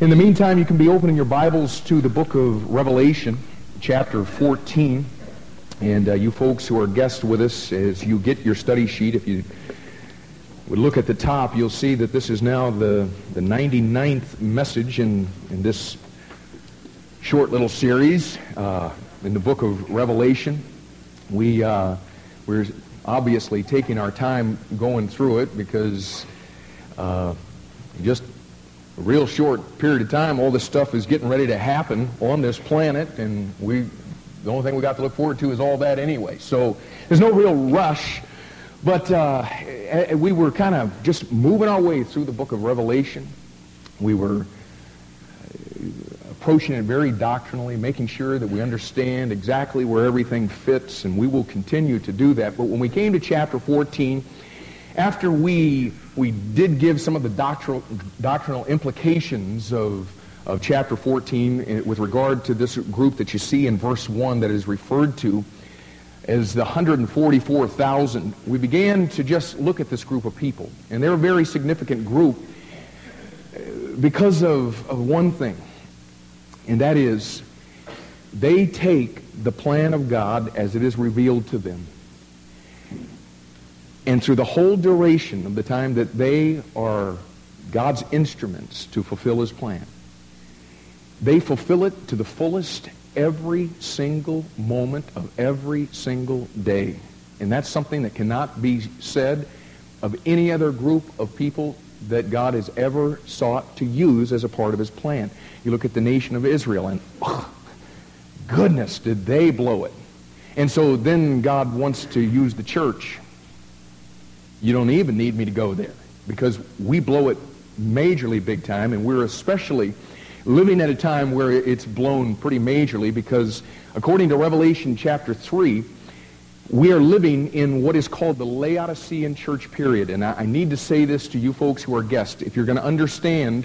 In the meantime, you can be opening your Bibles to the book of Revelation, chapter 14. And uh, you folks who are guests with us, as you get your study sheet, if you would look at the top, you'll see that this is now the, the 99th message in, in this short little series uh, in the book of Revelation. We, uh, we're obviously taking our time going through it because uh, just a real short period of time, all this stuff is getting ready to happen on this planet, and we the only thing we got to look forward to is all that anyway. So there's no real rush, but uh, eh, eh, we were kind of just moving our way through the book of Revelation. We were eh, approaching it very doctrinally, making sure that we understand exactly where everything fits, and we will continue to do that. But when we came to chapter 14, after we, we did give some of the doctrinal, doctrinal implications of, of chapter 14 eh, with regard to this group that you see in verse 1 that is referred to as the 144,000, we began to just look at this group of people. And they're a very significant group eh, because of, of one thing, and that is they take the plan of God as it is revealed to them and through the whole duration of the time that they are God's instruments to fulfill his plan, they fulfill it to the fullest every single moment of every single day. And that's something that cannot be said of any other group of people that God has ever sought to use as a part of his plan. You look at the nation of Israel and, oh, goodness, did they blow it. And so then God wants to use the church you don't even need me to go there because we blow it majorly big time, and we're especially living at a time where it's blown pretty majorly because according to Revelation chapter 3, we are living in what is called the Laodicean church period. And I, need to say this to you folks who are guests. If you're going to understand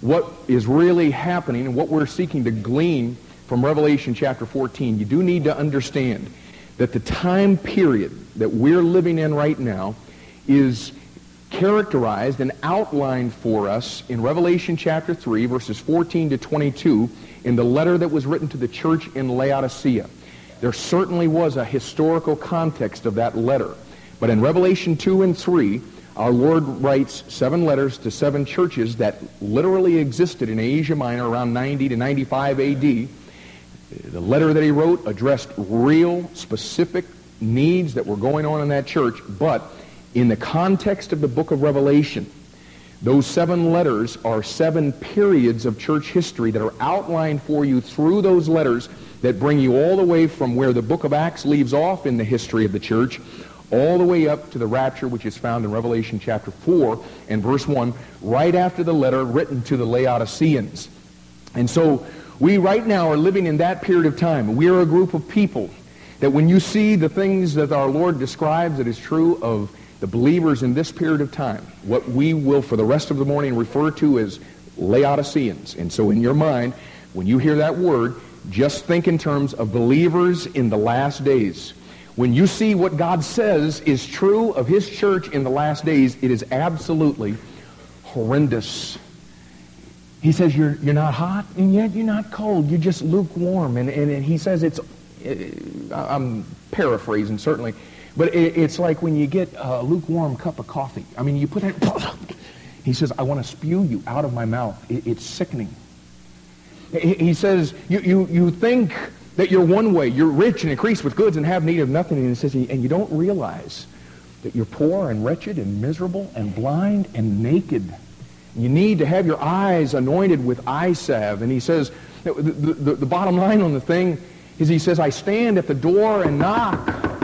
what is really happening and what we're seeking to glean from Revelation chapter 14, you do need to understand that the time period that we're living in right now is characterized and outlined for us in Revelation chapter 3, verses 14 to 22, in the letter that was written to the church in Laodicea. There certainly was a historical context of that letter. But in Revelation 2 and 3, our Lord writes seven letters to seven churches that literally existed in Asia Minor around 90 to 95 AD. The letter that he wrote addressed real, specific needs that were going on in that church, but in the context of the book of Revelation, those seven letters are seven periods of church history that are outlined for you through those letters that bring you all the way from where the book of Acts leaves off in the history of the church all the way up to the rapture which is found in Revelation chapter 4 and verse 1 right after the letter written to the Laodiceans. And so we right now are living in that period of time. We are a group of people that when you see the things that our Lord describes that is true of the believers in this period of time, what we will for the rest of the morning refer to as Laodiceans. And so in your mind, when you hear that word, just think in terms of believers in the last days. When you see what God says is true of his church in the last days, it is absolutely horrendous. He says you're, you're not hot and yet you're not cold. You're just lukewarm. And, and, and he says it's, uh, I'm paraphrasing certainly, but it, it's like when you get a lukewarm cup of coffee. I mean, you put that. He says, I want to spew you out of my mouth. It, it's sickening. He, he says, you, you, you think that you're one way. You're rich and increased with goods and have need of nothing. And he says, and you don't realize that you're poor and wretched and miserable and blind and naked. You need to have your eyes anointed with eye salve. And he says, the, the, the bottom line on the thing is he says, I stand at the door and knock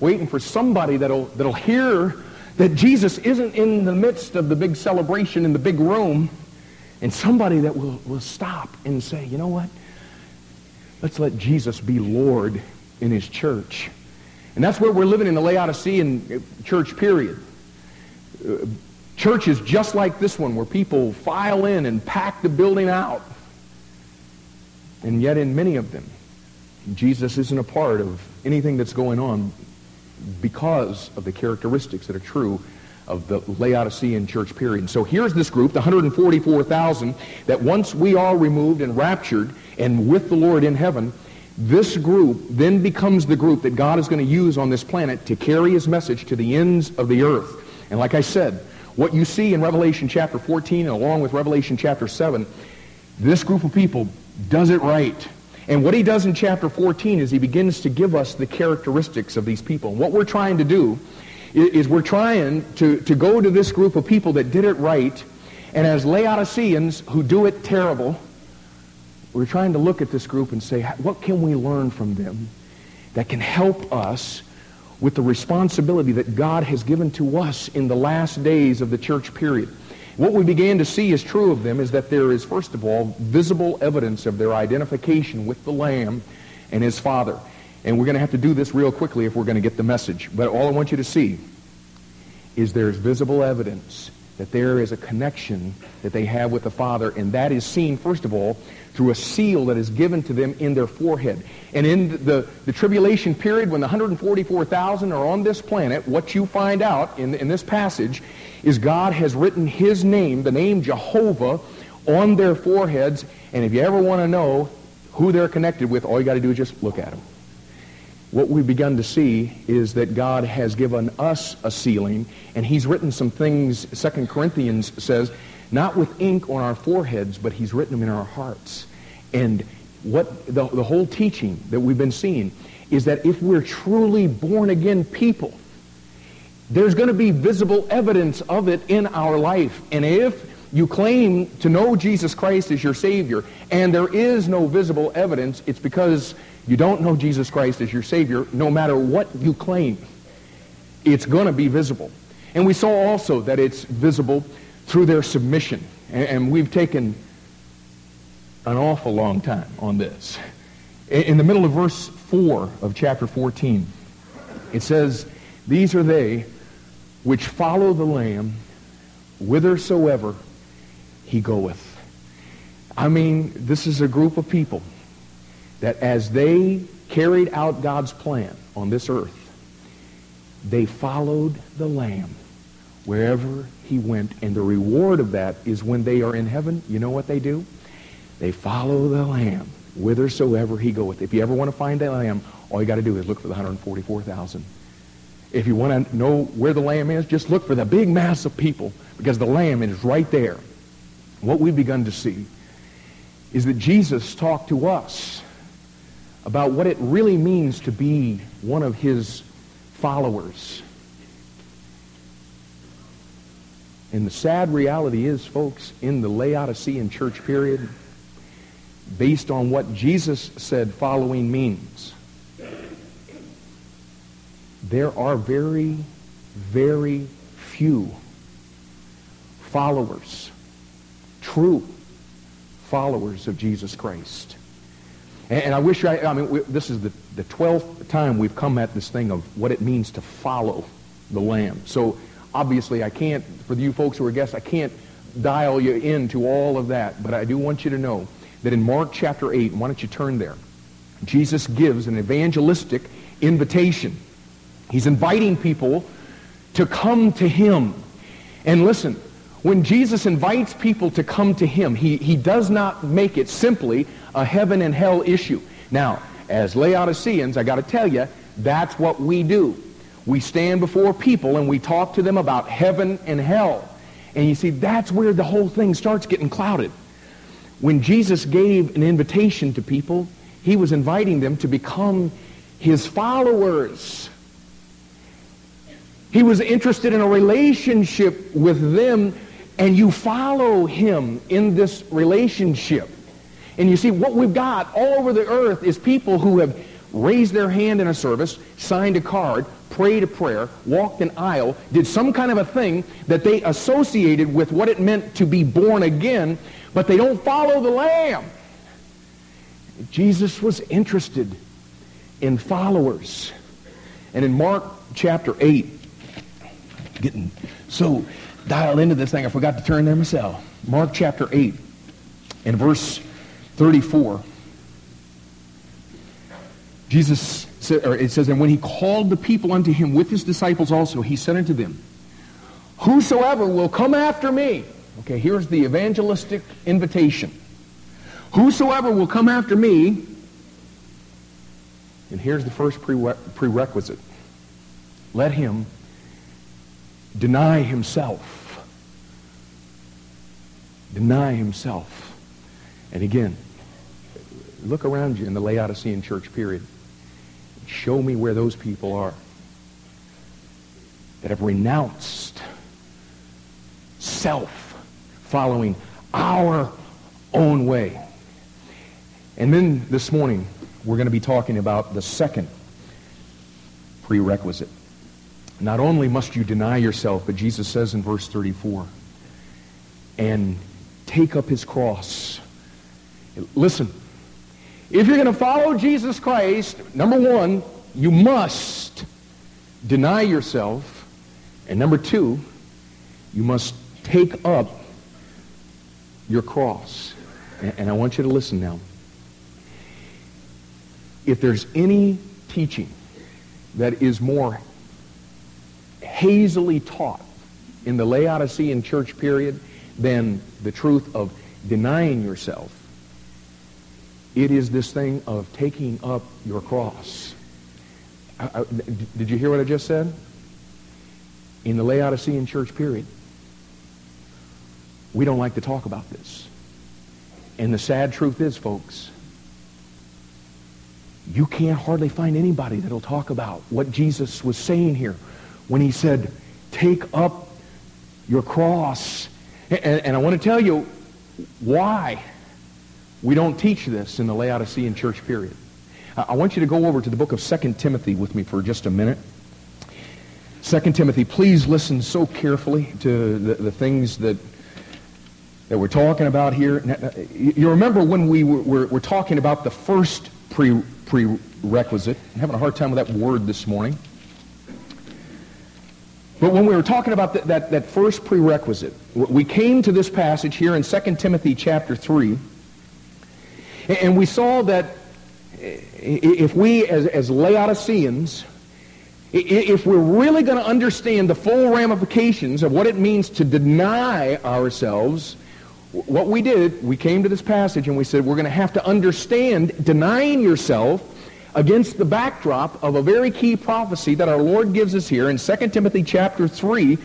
waiting for somebody that'll, that'll hear that Jesus isn't in the midst of the big celebration in the big room, and somebody that will, will stop and say, you know what? Let's let Jesus be Lord in his church. And that's where we're living in the Laodicean church period. Uh, churches just like this one where people file in and pack the building out. And yet in many of them, Jesus isn't a part of anything that's going on because of the characteristics that are true of the Laodicean church period. And so here's this group, the 144,000, that once we are removed and raptured and with the Lord in heaven, this group then becomes the group that God is going to use on this planet to carry his message to the ends of the earth. And like I said, what you see in Revelation chapter 14 and along with Revelation chapter 7, this group of people does it right. And what he does in chapter 14 is he begins to give us the characteristics of these people. And what we're trying to do is, we're trying to, to go to this group of people that did it right, and as Laodiceans who do it terrible, we're trying to look at this group and say, what can we learn from them that can help us with the responsibility that God has given to us in the last days of the church period? What we began to see is true of them is that there is, first of all, visible evidence of their identification with the Lamb and his Father. And we're going to have to do this real quickly if we're going to get the message. But all I want you to see is there's visible evidence that there is a connection that they have with the Father, and that is seen, first of all, through a seal that is given to them in their forehead. And in the, the tribulation period, when the 144,000 are on this planet, what you find out in, in this passage is God has written his name, the name Jehovah, on their foreheads. And if you ever want to know who they're connected with, all you got to do is just look at them what we've begun to see is that God has given us a sealing, and he's written some things, 2 Corinthians says, not with ink on our foreheads, but he's written them in our hearts. And what the, the whole teaching that we've been seeing is that if we're truly born again people, there's going to be visible evidence of it in our life. And if you claim to know Jesus Christ as your Savior, and there is no visible evidence, it's because you don't know Jesus Christ as your Savior, no matter what you claim, it's going to be visible. And we saw also that it's visible through their submission. And, we've taken an awful long time on this. In the middle of verse 4 of chapter 14, it says, These are they which follow the Lamb whithersoever he goeth. I mean, this is a group of people that as they carried out God's plan on this earth, they followed the Lamb wherever he went. And the reward of that is when they are in heaven, you know what they do? They follow the Lamb whithersoever he goeth. If you ever want to find the Lamb, all you got to do is look for the 144,000. If you want to know where the Lamb is, just look for the big mass of people because the Lamb is right there. What we've begun to see is that Jesus talked to us about what it really means to be one of his followers. And the sad reality is, folks, in the Laodicean church period, based on what Jesus said following means, there are very, very few followers, true followers of Jesus Christ. And, and I wish I, I mean, we, this is the, the 12th time we've come at this thing of what it means to follow the Lamb. So obviously I can't, for you folks who are guests, I can't dial you into all of that. But I do want you to know that in Mark chapter 8, why don't you turn there? Jesus gives an evangelistic invitation. He's inviting people to come to him. And listen, when Jesus invites people to come to him, he, he does not make it simply a heaven and hell issue. Now, as Laodiceans, I got to tell you, that's what we do. We stand before people and we talk to them about heaven and hell. And you see, that's where the whole thing starts getting clouded. When Jesus gave an invitation to people, he was inviting them to become his followers. He was interested in a relationship with them, and you follow him in this relationship. And you see, what we've got all over the earth is people who have raised their hand in a service, signed a card, prayed a prayer, walked an aisle, did some kind of a thing that they associated with what it meant to be born again, but they don't follow the Lamb. Jesus was interested in followers. And in Mark chapter 8, getting so dialed into this thing, I forgot to turn there myself. Mark chapter 8 and verse 34. Jesus said, or it says, and when he called the people unto him with his disciples also, he said unto them, Whosoever will come after me. Okay, here's the evangelistic invitation. Whosoever will come after me, and here's the first prerequisite. Let him deny himself. Deny himself. And again, look around you in the Laodicean church period. Show me where those people are that have renounced self, following our own way. And then this morning, we're going to be talking about the second prerequisite. Not only must you deny yourself, but Jesus says in verse 34, and take up his cross. Listen, if you're going to follow Jesus Christ, number one, you must deny yourself. And number two, you must take up your cross. And I want you to listen now. If there's any teaching that is more hazily taught in the Laodicean church period than the truth of denying yourself. It is this thing of taking up your cross. I, I, did you hear what I just said? In the Laodicean church period, we don't like to talk about this. And the sad truth is, folks, you can't hardly find anybody that'll talk about what Jesus was saying here when he said, take up your cross. And, and I want to tell you why we don't teach this in the Laodicean church period. I want you to go over to the book of 2 Timothy with me for just a minute. 2 Timothy, please listen so carefully to the, the things that, that we're talking about here. You remember when we were, were, were talking about the first pre, prerequisite. I'm having a hard time with that word this morning. But when we were talking about that, that, that first prerequisite, we came to this passage here in 2 Timothy chapter 3, and we saw that if we, as, as Laodiceans, if we're really going to understand the full ramifications of what it means to deny ourselves, what we did, we came to this passage and we said we're going to have to understand denying yourself against the backdrop of a very key prophecy that our Lord gives us here in 2 Timothy chapter 3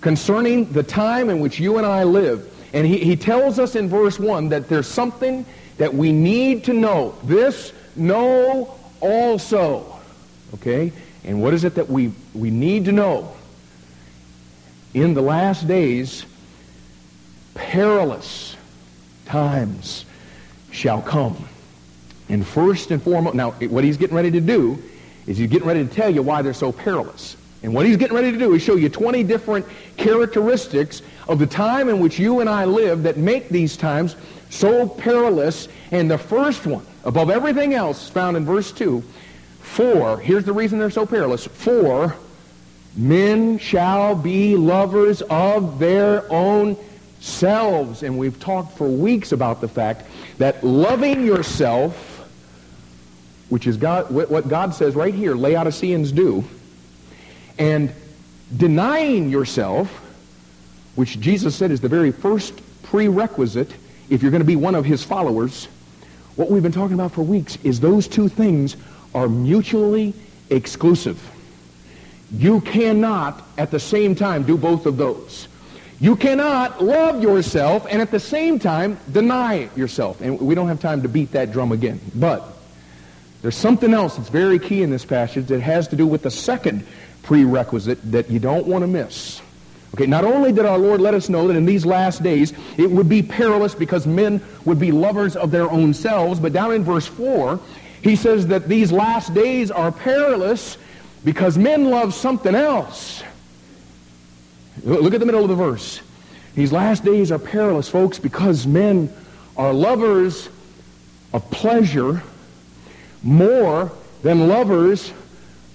concerning the time in which you and I live. And he, he tells us in verse 1 that there's something that we need to know. This know also. Okay? And what is it that we, we need to know? In the last days, perilous times shall come. And first and foremost, now what he's getting ready to do is he's getting ready to tell you why they're so perilous. And what he's getting ready to do is show you 20 different characteristics of the time in which you and I live that make these times so perilous. And the first one, above everything else, found in verse 2, for, here's the reason they're so perilous, for men shall be lovers of their own selves. And we've talked for weeks about the fact that loving yourself which is God, what God says right here, Laodiceans do, and denying yourself, which Jesus said is the very first prerequisite if you're going to be one of his followers, what we've been talking about for weeks is those two things are mutually exclusive. You cannot at the same time do both of those. You cannot love yourself and at the same time deny yourself. And we don't have time to beat that drum again. But there's something else that's very key in this passage that has to do with the second prerequisite that you don't want to miss. Okay, not only did our Lord let us know that in these last days it would be perilous because men would be lovers of their own selves, but down in verse 4, he says that these last days are perilous because men love something else. Look at the middle of the verse. These last days are perilous, folks, because men are lovers of pleasure more than lovers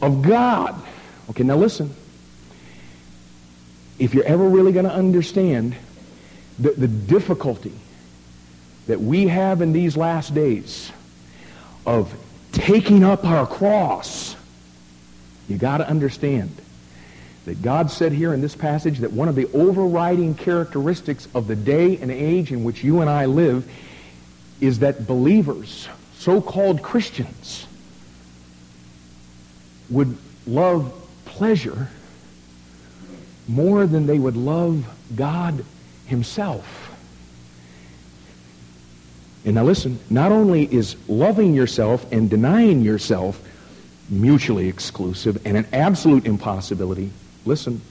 of God. Okay, now listen. If you're ever really going to understand the, the difficulty that we have in these last days of taking up our cross, you got to understand that God said here in this passage that one of the overriding characteristics of the day and age in which you and I live is that believers, so-called Christians, would love pleasure more than they would love God himself. And now listen, not only is loving yourself and denying yourself mutually exclusive and an absolute impossibility, listen,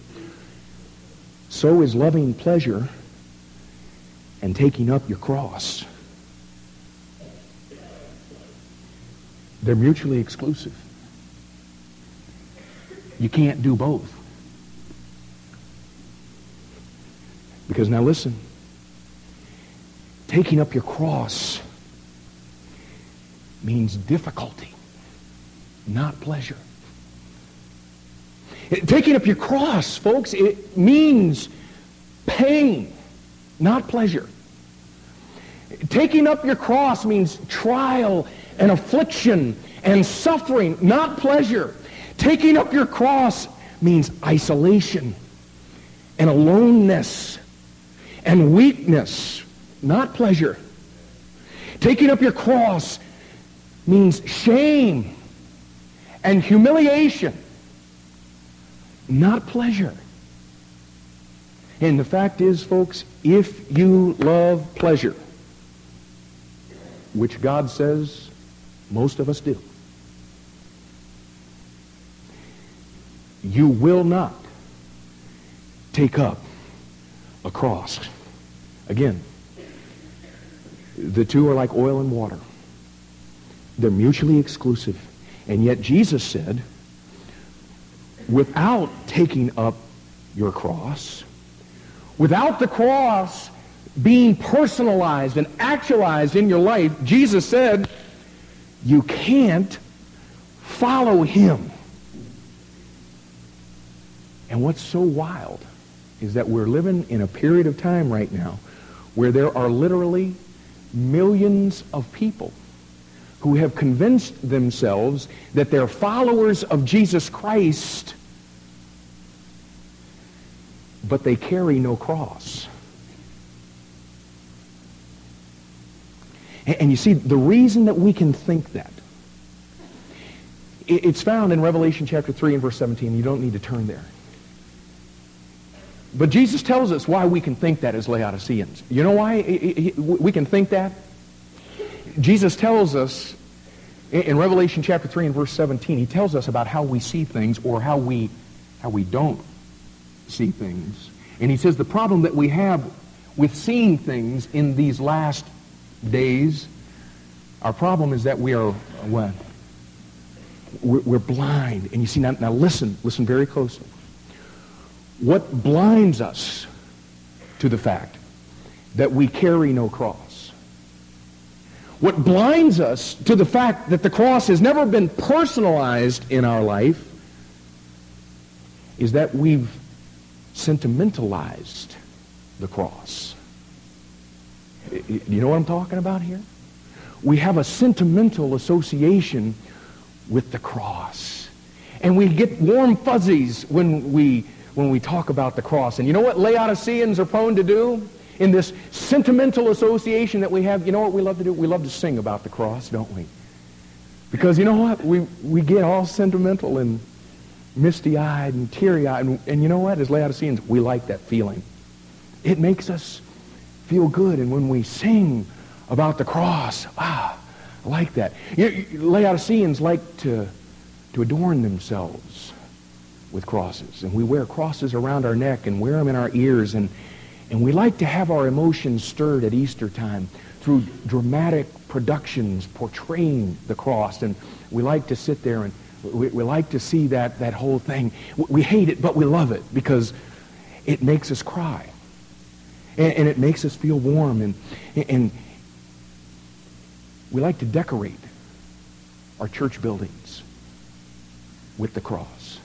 so is loving pleasure and taking up your cross. They're mutually exclusive. You can't do both. Because now listen, taking up your cross means difficulty, not pleasure. Taking up your cross, folks, it means pain, not pleasure. Taking up your cross means trial and affliction and suffering, not pleasure. Taking up your cross means isolation and aloneness and weakness, not pleasure. Taking up your cross means shame and humiliation, not pleasure. And the fact is, folks, if you love pleasure, which God says most of us do, you will not take up a cross. Again, the two are like oil and water. They're mutually exclusive. And yet Jesus said, without taking up your cross, without the cross being personalized and actualized in your life, Jesus said, you can't follow him. And what's so wild is that we're living in a period of time right now where there are literally millions of people who have convinced themselves that they're followers of Jesus Christ, but they carry no cross. And you see, the reason that we can think that, it's found in Revelation chapter 3 and verse 17. You don't need to turn there. But Jesus tells us why we can think that as Laodiceans. You know why we can think that? Jesus tells us in Revelation chapter 3 and verse 17, he tells us about how we see things or how we, how we don't see things. And he says the problem that we have with seeing things in these last days, our problem is that we are what? We're, blind. And you see, now, now listen, listen very closely what blinds us to the fact that we carry no cross? What blinds us to the fact that the cross has never been personalized in our life is that we've sentimentalized the cross. You know what I'm talking about here? We have a sentimental association with the cross. And we get warm fuzzies when we when we talk about the cross. And you know what Laodiceans are prone to do? In this sentimental association that we have, you know what we love to do? We love to sing about the cross, don't we? Because you know what? We, we get all sentimental and misty-eyed and teary-eyed. And, and you know what? As Laodiceans, we like that feeling. It makes us feel good. And when we sing about the cross, ah, I like that. You know, Laodiceans like to, to adorn themselves with crosses. And we wear crosses around our neck and wear them in our ears. And, and we like to have our emotions stirred at Easter time through dramatic productions portraying the cross. And we like to sit there and we, we like to see that, that whole thing. We hate it, but we love it because it makes us cry. And, and it makes us feel warm. And, and we like to decorate our church buildings with the cross.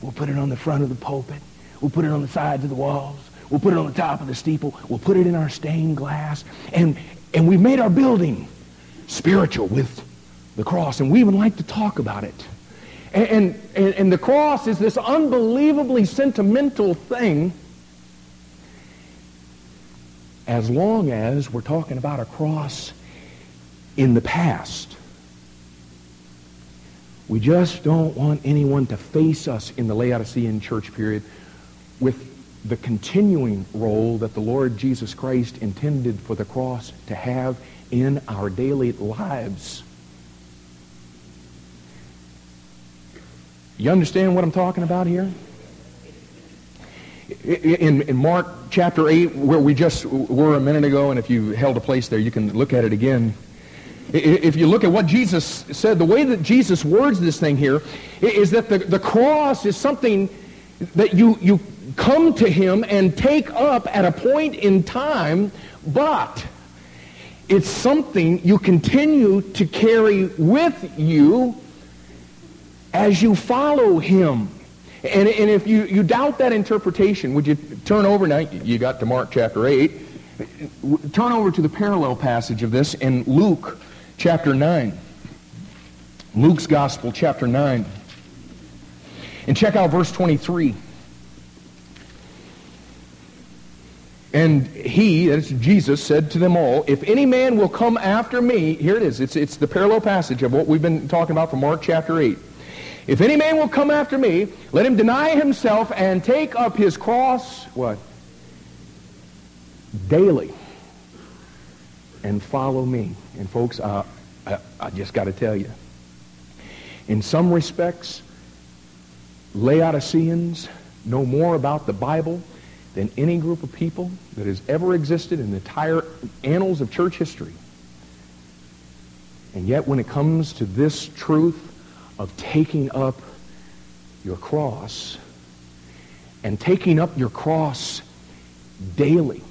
We'll put it on the front of the pulpit. We'll put it on the sides of the walls. We'll put it on the top of the steeple. We'll put it in our stained glass. And, and we've made our building spiritual with the cross. And we even like to talk about it And, and, and the cross is this unbelievably sentimental thing as long as we're talking about a cross in the past. We just don't want anyone to face us in the Laodicean church period with the continuing role that the Lord Jesus Christ intended for the cross to have in our daily lives. You understand what I'm talking about here? In, in Mark chapter 8, where we just were a minute ago, and if you held a place there, you can look at it again. If you look at what Jesus said, the way that Jesus words this thing here is that the, the cross is something that you, you come to him and take up at a point in time, but it's something you continue to carry with you as you follow him. And, and if you, you doubt that interpretation, would you turn over now? You got to Mark chapter 8. Turn over to the parallel passage of this in Luke chapter 9. Luke's Gospel, chapter 9. And check out verse 23. And he, that's Jesus, said to them all, If any man will come after me, here it is, it's, it's the parallel passage of what we've been talking about from Mark chapter 8. If any man will come after me, let him deny himself and take up his cross, what? Daily. And follow me. And folks, I, I just got to tell you, in some respects, Laodiceans know more about the Bible than any group of people that has ever existed in the entire annals of church history. And yet when it comes to this truth of taking up your cross and taking up your cross daily.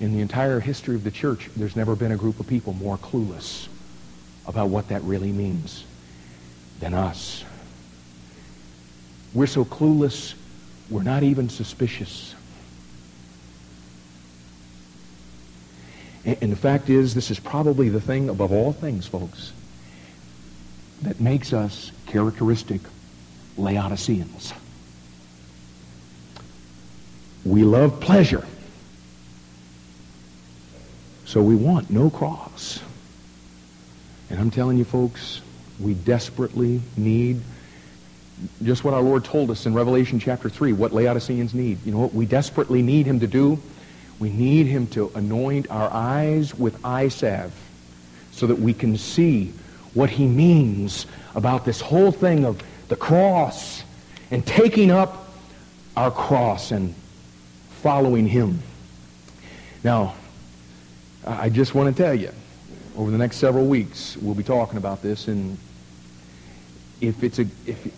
In the entire history of the church, there's never been a group of people more clueless about what that really means than us. We're so clueless, we're not even suspicious. And the fact is, this is probably the thing above all things, folks, that makes us characteristic Laodiceans. We love pleasure. So we want no cross. And I'm telling you, folks, we desperately need just what our Lord told us in Revelation chapter 3, what Laodiceans need. You know what we desperately need him to do? We need him to anoint our eyes with eye salve so that we can see what he means about this whole thing of the cross and taking up our cross and following him. Now, I just want to tell you, over the next several weeks, we'll be talking about this, and if it's a if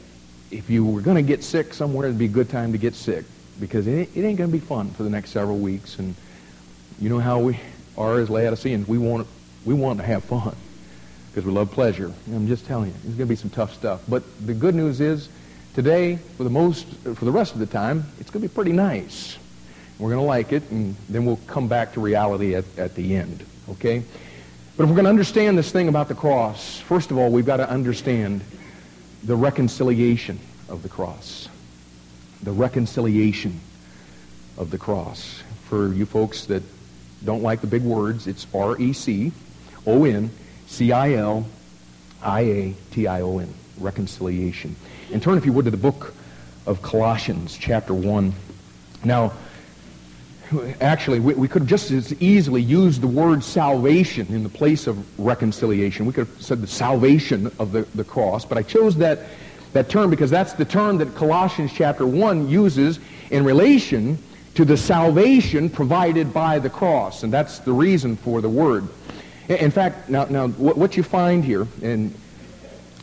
if you were going to get sick somewhere, it'd be a good time to get sick because it, it ain't going to be fun for the next several weeks. And you know how we are as Laodiceans. We want, we want to have fun because we love pleasure. I'm just telling you, it's going to be some tough stuff. But the good news is today, for the most, for the rest of the time, it's going to be pretty nice. We're going to like it, and then we'll come back to reality at, at the end. Okay? But if we're going to understand this thing about the cross, first of all, we've got to understand the reconciliation of the cross the reconciliation of the cross. For you folks that don't like the big words, it's R-E-C-O-N-C-I-L-I-A-T-I-O-N, reconciliation. And turn, if you would, to the book of Colossians, chapter 1. Now, actually, we, we could have just as easily used the word salvation in the place of reconciliation. We could have said the salvation of the, the cross, but I chose that that term because that's the term that Colossians chapter 1 uses in relation to the salvation provided by the cross. And that's the reason for the word. In fact, now, now what you find here, and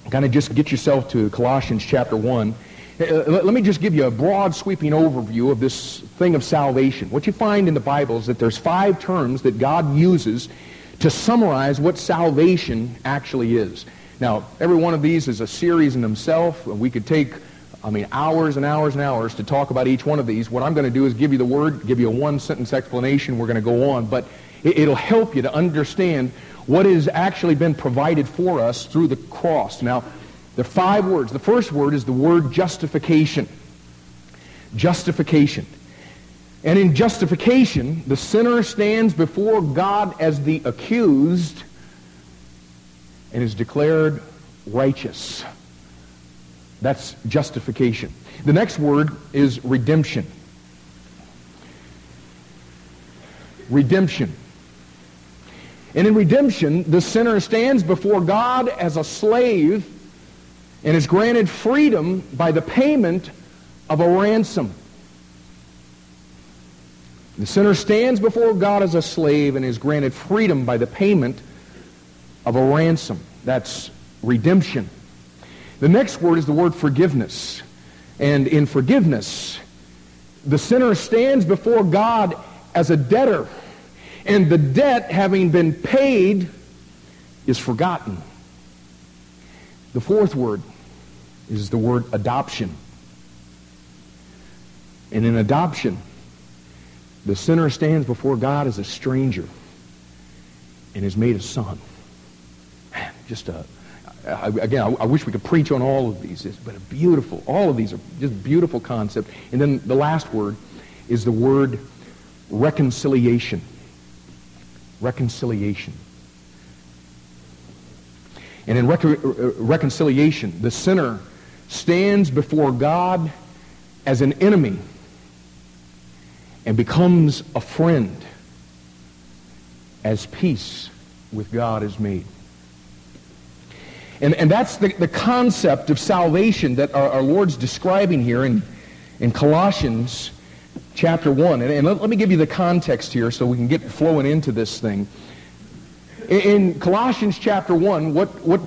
kind of just get yourself to Colossians chapter 1, uh, let me just give you a broad sweeping overview of this thing of salvation. What you find in the Bible is that there's five terms that God uses to summarize what salvation actually is. Now, every one of these is a series in themselves. We could take, I mean, hours and hours and hours to talk about each one of these. What I'm going to do is give you the word, give you a one-sentence explanation. We're going to go on. But it, will help you to understand what has actually been provided for us through the cross. Now, there are five words. The first word is the word justification. Justification. And in justification, the sinner stands before God as the accused and is declared righteous. That's justification. The next word is redemption. Redemption. And in redemption, the sinner stands before God as a slave and is granted freedom by the payment of a ransom. The sinner stands before God as a slave and is granted freedom by the payment of a ransom. That's redemption. The next word is the word forgiveness. And in forgiveness, the sinner stands before God as a debtor. And the debt, having been paid, is forgotten. The fourth word is the word adoption. And in adoption, the sinner stands before God as a stranger and is made a son. Just uh, a, I, again, I, I, wish we could preach on all of these, but a beautiful, all of these are just beautiful concepts. And then the last word is the word reconciliation. Reconciliation. And in rec- uh, uh, reconciliation, the sinner stands before God as an enemy and becomes a friend as peace with God is made. And, and that's the, the concept of salvation that our, our Lord's describing here in, in Colossians chapter 1. And, and let, let, me give you the context here so we can get flowing into this thing. In, in Colossians chapter 1, what, what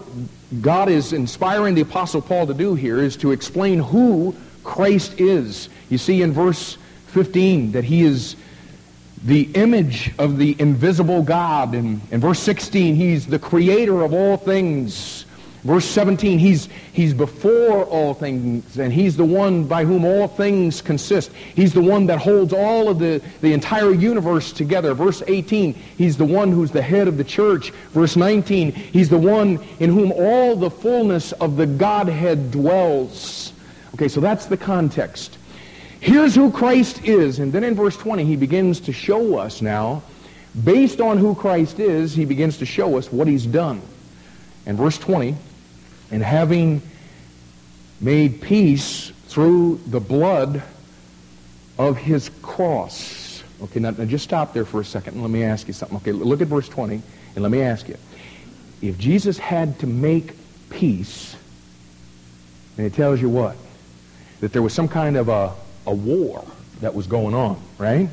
God is inspiring the Apostle Paul to do here is to explain who Christ is. You see in verse 15 that he is the image of the invisible God. And in verse 16, he's the creator of all things. Verse 17, he's, he's before all things, and he's the one by whom all things consist. He's the one that holds all of the, the entire universe together. Verse 18, he's the one who's the head of the church. Verse 19, he's the one in whom all the fullness of the Godhead dwells. Okay, so that's the context. Here's who Christ is. And then in verse 20, he begins to show us now, based on who Christ is, he begins to show us what he's done. And verse 20, and having made peace through the blood of his cross. Okay, now, now just stop there for a second and let me ask you something. Okay, look at verse 20 and let me ask you. If Jesus had to make peace, and it tells you what? That there was some kind of a, a war that was going on, right?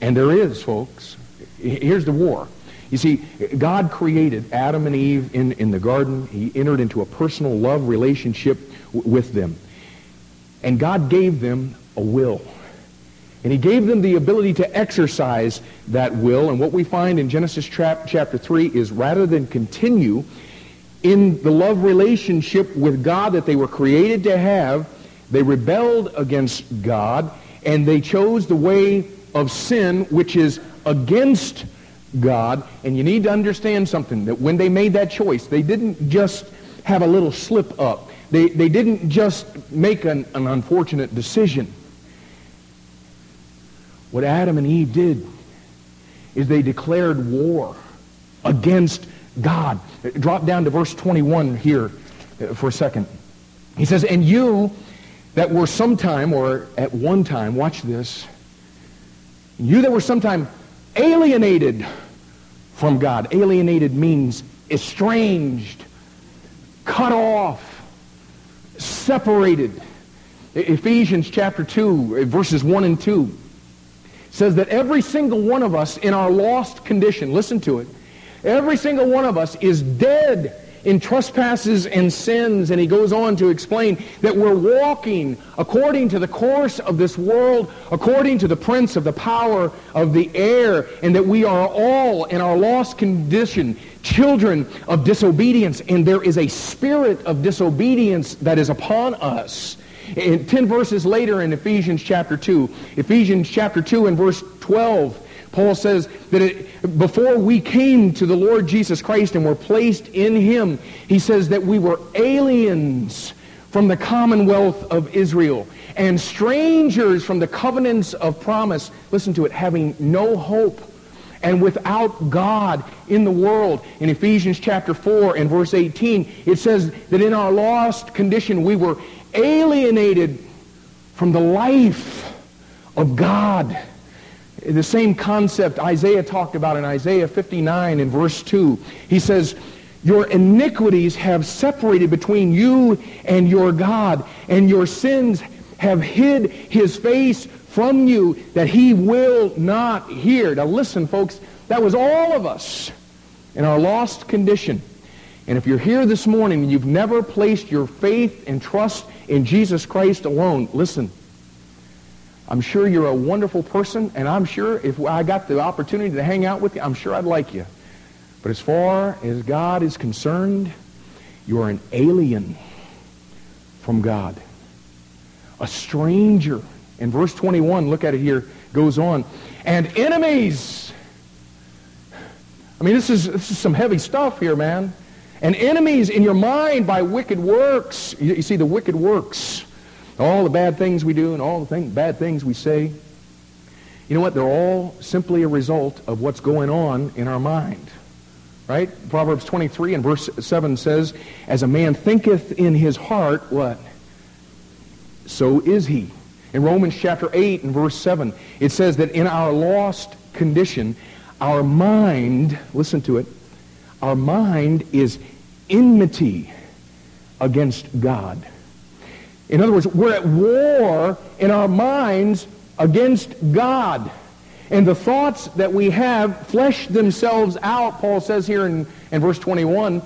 And there is, folks. Here's the war. You see, God created Adam and Eve in, in the garden. He entered into a personal love relationship w- with them. And God gave them a will. And he gave them the ability to exercise that will. And what we find in Genesis chapter 3 is rather than continue in the love relationship with God that they were created to have, they rebelled against God and they chose the way of sin, which is against God. And you need to understand something, that when they made that choice, they didn't just have a little slip up. They, they didn't just make an, an unfortunate decision. What Adam and Eve did is they declared war against God. Drop down to verse 21 here uh, for a second. He says, And you that were sometime, or at one time, watch this, you that were sometime alienated from God. Alienated means estranged, cut off, separated. Ephesians chapter 2, eh, verses 1 and 2 says that every single one of us in our lost condition, listen to it, every single one of us is dead in trespasses and sins. And he goes on to explain that we're walking according to the course of this world, according to the prince of the power of the air, and that we are all in our lost condition children of disobedience. And there is a spirit of disobedience that is upon us. In 10 verses later in Ephesians chapter 2, Ephesians chapter 2 and verse 12, Paul says that it, before we came to the Lord Jesus Christ and were placed in him, he says that we were aliens from the commonwealth of Israel and strangers from the covenants of promise. Listen to it, having no hope and without God in the world. In Ephesians chapter 4 and verse 18, it says that in our lost condition we were alienated from the life of God. The same concept Isaiah talked about in Isaiah 59 and verse 2. He says, your iniquities have separated between you and your God, and your sins have hid his face from you that he will not hear. Now listen, folks, that was all of us in our lost condition. And if you're here this morning and you've never placed your faith and trust in Jesus Christ alone, listen. I'm sure you're a wonderful person, and I'm sure if I got the opportunity to hang out with you, I'm sure I'd like you. But as far as God is concerned, you are an alien from God. A stranger. In verse 21, look at it here, goes on. And enemies. I mean, this is, this is some heavy stuff here, man. And enemies in your mind by wicked works. You, you see, the wicked works. All the bad things we do and all the thing, bad things we say. You know what? They're all simply a result of what's going on in our mind. Right? Proverbs 23 and verse 7 says, As a man thinketh in his heart, what? So is he. In Romans chapter 8 and verse 7, it says that in our lost condition, our mind, listen to it, our mind is enmity against God. In other words, we're at war in our minds against God. And the thoughts that we have flesh themselves out, Paul says here in, in verse 21,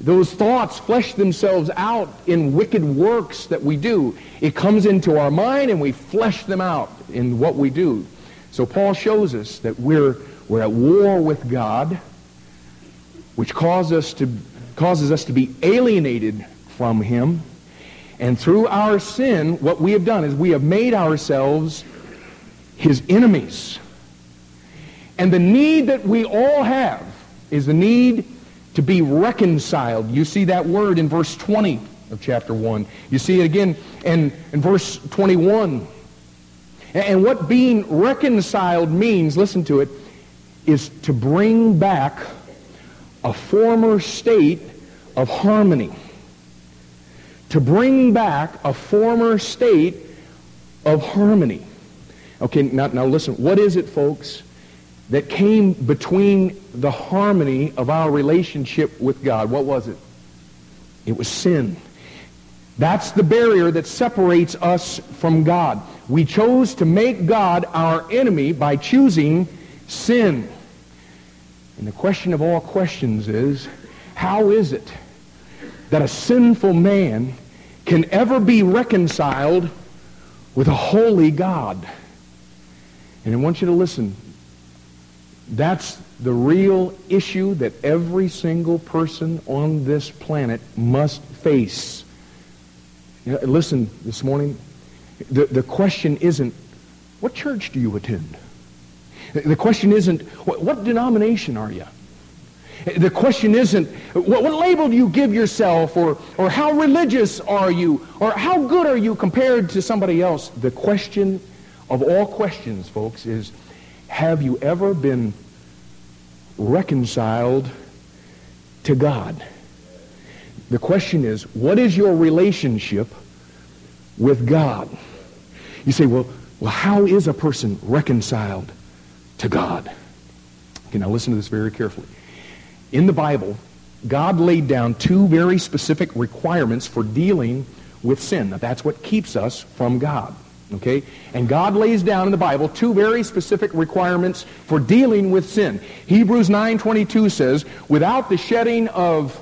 those thoughts flesh themselves out in wicked works that we do. It comes into our mind and we flesh them out in what we do. So Paul shows us that we're, we're at war with God, which causes us to, causes us to be alienated from him. And through our sin, what we have done is we have made ourselves his enemies. And the need that we all have is the need to be reconciled. You see that word in verse 20 of chapter 1. You see it again in, in verse 21. And what being reconciled means, listen to it, is to bring back a former state of harmony. To bring back a former state of harmony. Okay, now, now listen. What is it, folks? that came between the harmony of our relationship with God. What was it? It was sin. That's the barrier that separates us from God. We chose to make God our enemy by choosing sin. And the question of all questions is, how is it that a sinful man can ever be reconciled with a holy God? And I want you to listen that's the real issue that every single person on this planet must face. You know, listen this morning. The, the question isn't, what church do you attend? The question isn't, what, what denomination are you? The question isn't, what, what, label do you give yourself? Or, or how religious are you? Or how good are you compared to somebody else? The question of all questions, folks, is have you ever been reconciled to God? The question is, what is your relationship with God? You say, well, well, how is a person reconciled to God? Okay, now listen to this very carefully. In the Bible, God laid down two very specific requirements for dealing with sin. Now, that's what keeps us from God. Okay? And God lays down in the Bible two very specific requirements for dealing with sin. Hebrews 9:22 says, "Without the shedding of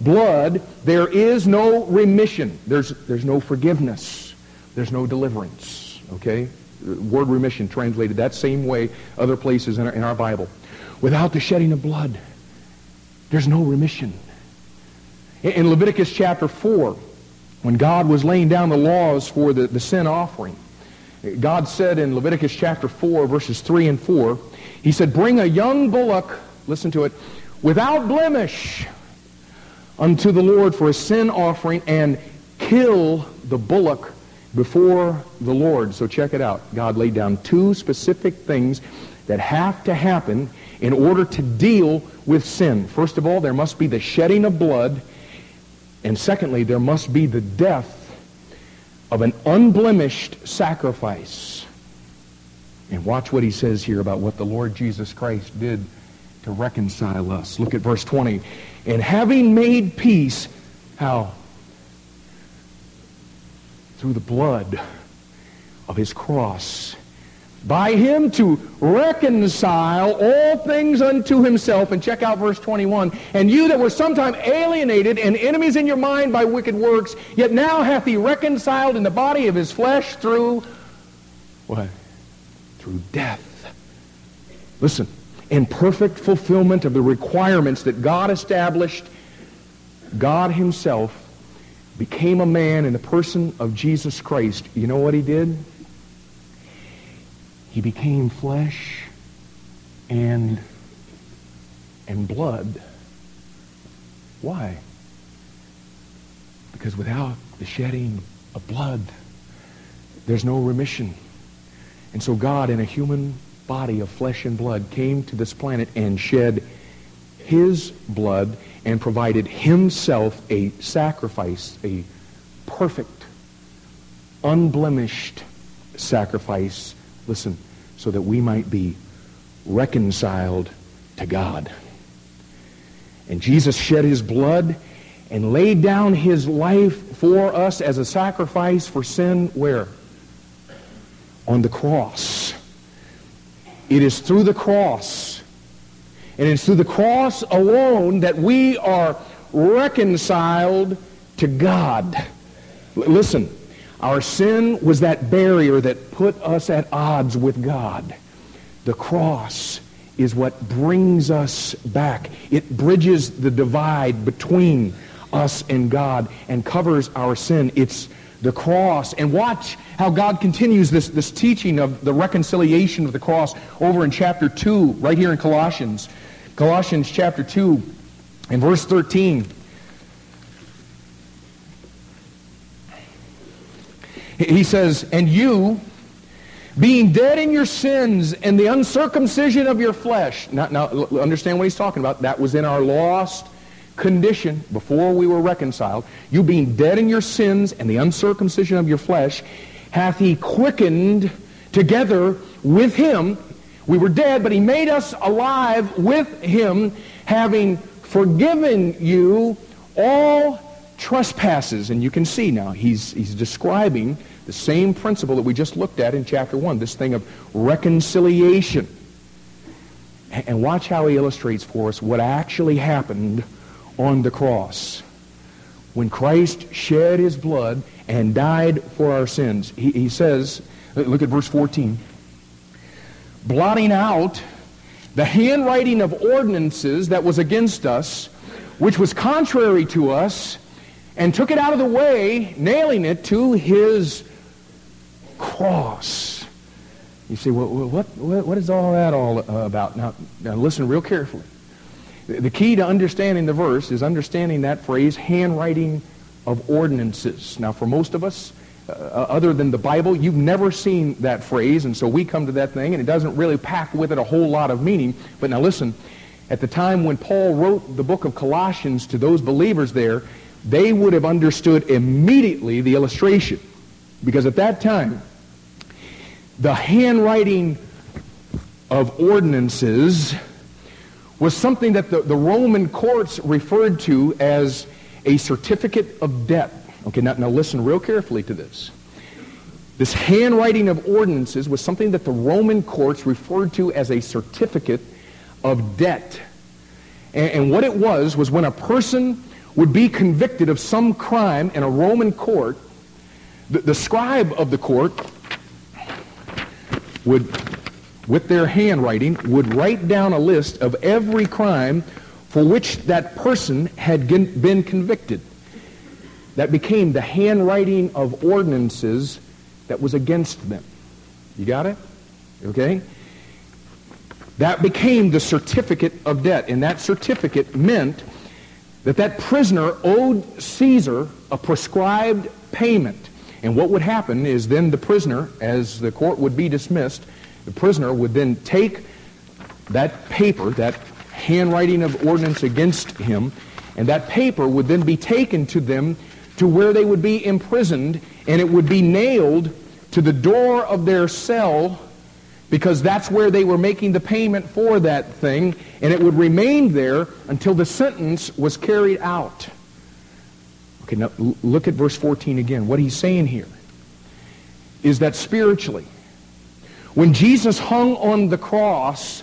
blood, there is no remission. There's there's no forgiveness. There's no deliverance." Okay? Word remission translated that same way other places in our, in our Bible. Without the shedding of blood, there's no remission. In Leviticus chapter 4, when God was laying down the laws for the, the sin offering, God said in Leviticus chapter 4, verses 3 and 4, He said, Bring a young bullock, listen to it, without blemish unto the Lord for a sin offering and kill the bullock before the Lord. So check it out. God laid down two specific things that have to happen in order to deal with sin. First of all, there must be the shedding of blood. And secondly, there must be the death of an unblemished sacrifice. And watch what he says here about what the Lord Jesus Christ did to reconcile us. Look at verse 20. And having made peace, how? Through the blood of his cross by him to reconcile all things unto himself. And check out verse 21. And you that were sometime alienated and enemies in your mind by wicked works, yet now hath he reconciled in the body of his flesh through what? Through death. Listen, in perfect fulfillment of the requirements that God established, God himself became a man in the person of Jesus Christ. You know what he did? He became flesh and, and blood. Why? Because without the shedding of blood, there's no remission. And so God, in a human body of flesh and blood, came to this planet and shed his blood and provided himself a sacrifice, a perfect, unblemished sacrifice Listen, so that we might be reconciled to God. And Jesus shed his blood and laid down his life for us as a sacrifice for sin where? On the cross. It is through the cross. And it's through the cross alone that we are reconciled to God. L- listen, our sin was that barrier that put us at odds with God. The cross is what brings us back. It bridges the divide between us and God and covers our sin. It's the cross. And watch how God continues this, this teaching of the reconciliation of the cross over in chapter 2, right here in Colossians. Colossians chapter 2 and verse 13. He says, And you, being dead in your sins and the uncircumcision of your flesh. Now, now, understand what he's talking about. That was in our lost condition before we were reconciled. You being dead in your sins and the uncircumcision of your flesh, hath he quickened together with him. We were dead, but he made us alive with him, having forgiven you all trespasses. And you can see now, he's, he's describing the same principle that we just looked at in chapter 1, this thing of reconciliation. And watch how he illustrates for us what actually happened on the cross. When Christ shed his blood and died for our sins, he, he says, look at verse 14, blotting out the handwriting of ordinances that was against us, which was contrary to us, and took it out of the way, nailing it to his cross. You say, what, what, what is all that all uh, about? Now, now, listen real carefully. The key to understanding the verse is understanding that phrase, handwriting of ordinances. Now, for most of us, uh, other than the Bible, you've never seen that phrase, and so we come to that thing, and it doesn't really pack with it a whole lot of meaning. But now listen, at the time when Paul wrote the book of Colossians to those believers there, they would have understood immediately the illustration. Because at that time, the handwriting of ordinances was something that the, the Roman courts referred to as a certificate of debt. Okay, now, now listen real carefully to this. This handwriting of ordinances was something that the Roman courts referred to as a certificate of debt. And, and what it was was when a person would be convicted of some crime in a Roman court, the, the scribe of the court would, with their handwriting, would write down a list of every crime for which that person had been convicted. That became the handwriting of ordinances that was against them. You got it? Okay? That became the certificate of debt. And that certificate meant that that prisoner owed Caesar a prescribed payment. And what would happen is then the prisoner, as the court would be dismissed, the prisoner would then take that paper, that handwriting of ordinance against him, and that paper would then be taken to them to where they would be imprisoned, and it would be nailed to the door of their cell because that's where they were making the payment for that thing, and it would remain there until the sentence was carried out. Okay, now look at verse 14 again. What he's saying here is that spiritually, when Jesus hung on the cross,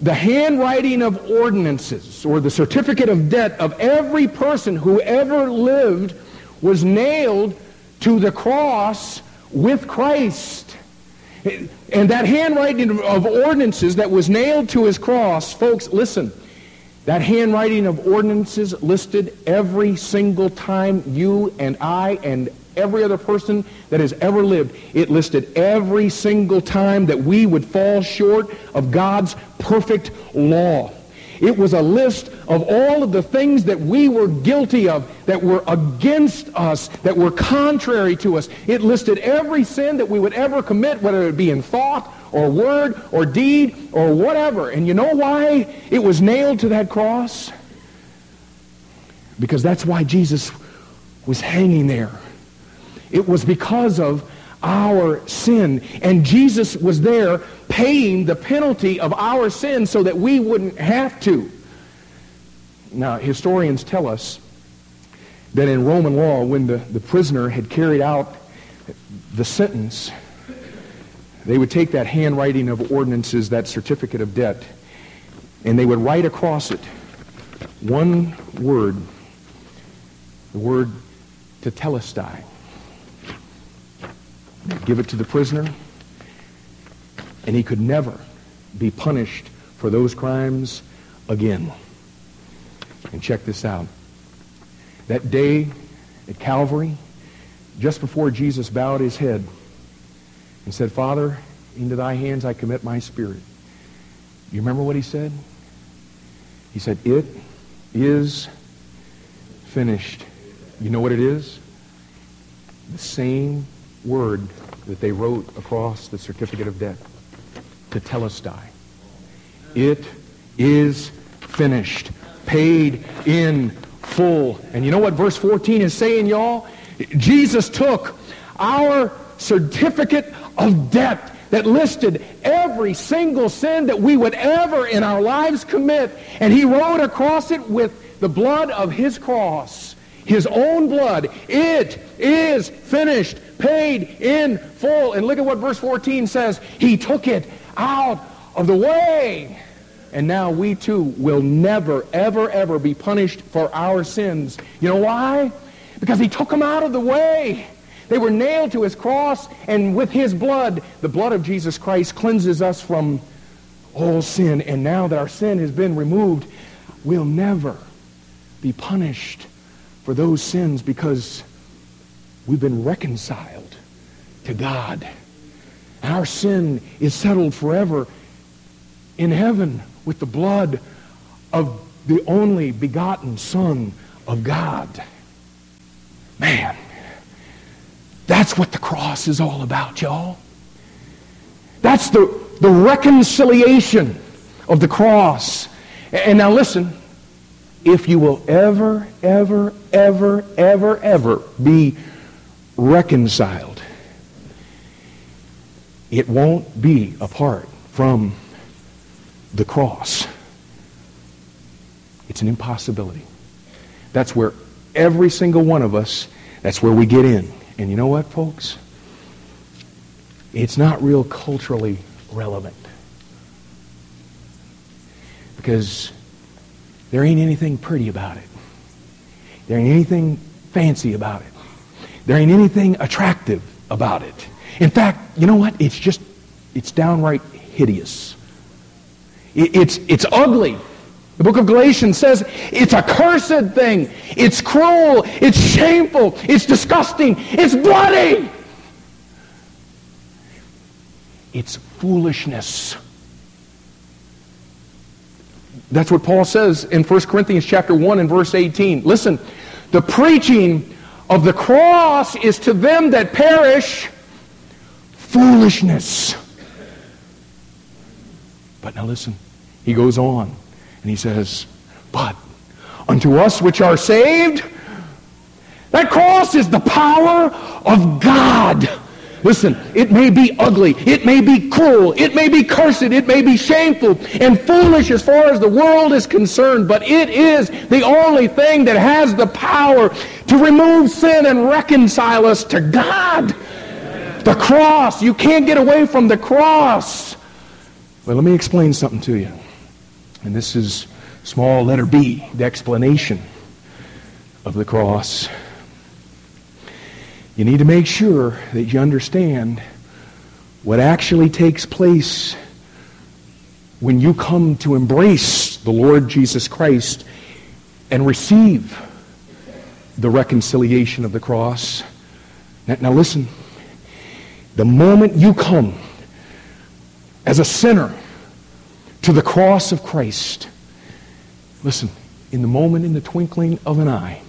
the handwriting of ordinances or the certificate of debt of every person who ever lived was nailed to the cross with Christ. And that handwriting of ordinances that was nailed to his cross, folks, listen, that handwriting of ordinances listed every single time you and I and every other person that has ever lived. It listed every single time that we would fall short of God's perfect law. It was a list of all of the things that we were guilty of, that were against us, that were contrary to us. It listed every sin that we would ever commit, whether it be in thought or word or deed or whatever. And you know why it was nailed to that cross? Because that's why Jesus was hanging there. It was because of our sin. And Jesus was there paying the penalty of our sin so that we wouldn't have to. Now, historians tell us that in Roman law, when the, the prisoner had carried out the sentence, they would take that handwriting of ordinances, that certificate of debt, and they would write across it one word, the word to tetelestai give it to the prisoner, and he could never be punished for those crimes again. And check this out. That day at Calvary, just before Jesus bowed his head and said, Father, into thy hands I commit my spirit. You remember what he said? He said, It is finished. You know what it is? The same word that they wrote across the certificate of debt. Tetelestai. It is finished. Paid in full. And you know what verse 14 is saying, y'all? Jesus took our certificate of debt that listed every single sin that we would ever in our lives commit, and he wrote across it with the blood of his cross, his own blood. It is finished paid in full. And look at what verse 14 says. He took it out of the way. And now we too will never, ever, ever be punished for our sins. You know why? Because he took them out of the way. They were nailed to his cross, and with his blood, the blood of Jesus Christ cleanses us from all sin. And now that our sin has been removed, we'll never be punished for those sins because We've been reconciled to God. Our sin is settled forever in heaven with the blood of the only begotten Son of God. Man, that's what the cross is all about, y'all. That's the, the reconciliation of the cross. And now listen, if you will ever, ever, ever, ever, ever be reconciled. It won't be apart from the cross. It's an impossibility. That's where every single one of us, that's where we get in. And you know what, folks? It's not real culturally relevant. Because there ain't anything pretty about it. There ain't anything fancy about it. There ain't anything attractive about it. In fact, you know what? It's just, it's downright hideous. It, it's, it's ugly. The book of Galatians says it's a cursed thing. It's cruel. It's shameful. It's disgusting. It's bloody. it's foolishness. That's what Paul says in 1 Corinthians chapter 1 and verse 18. Listen, the preaching of the cross is to them that perish foolishness. But now listen, he goes on and he says, But unto us which are saved, that cross is the power of God. Listen, it may be ugly, it may be cruel, it may be cursed, it may be shameful and foolish as far as the world is concerned, but it is the only thing that has the power to remove sin and reconcile us to God. The cross, you can't get away from the cross. Well, let me explain something to you. And this is small letter B, the explanation of the cross. You need to make sure that you understand what actually takes place when you come to embrace the Lord Jesus Christ and receive the reconciliation of the cross. Now, now, listen. The moment you come as a sinner to the cross of Christ, listen, in the moment, in the twinkling of an eye,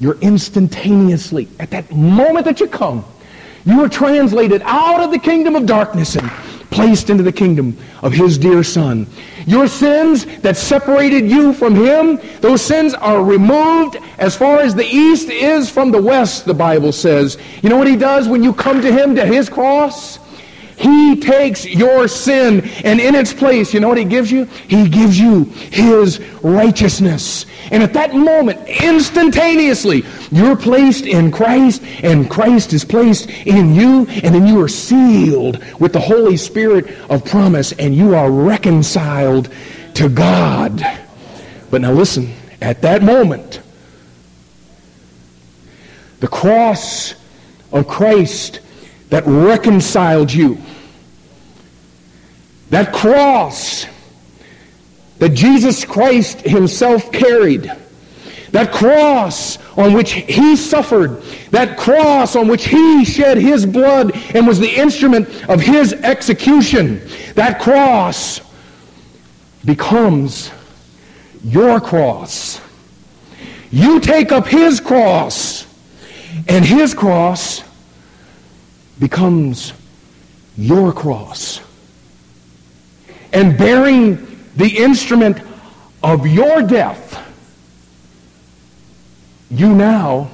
you're instantaneously, at that moment that you come, you are translated out of the kingdom of darkness and placed into the kingdom of his dear son. Your sins that separated you from him, those sins are removed as far as the east is from the west, the Bible says. You know what he does when you come to him, to his cross? He takes your sin and in its place, you know what he gives you? He gives you his righteousness. And at that moment, instantaneously, you're placed in Christ and Christ is placed in you and then you are sealed with the Holy Spirit of promise and you are reconciled to God. But now listen, at that moment, the cross of Christ that reconciled you. That cross that Jesus Christ himself carried. That cross on which he suffered. That cross on which he shed his blood and was the instrument of his execution. That cross becomes your cross. You take up his cross, and his cross becomes your cross. And bearing the instrument of your death, you now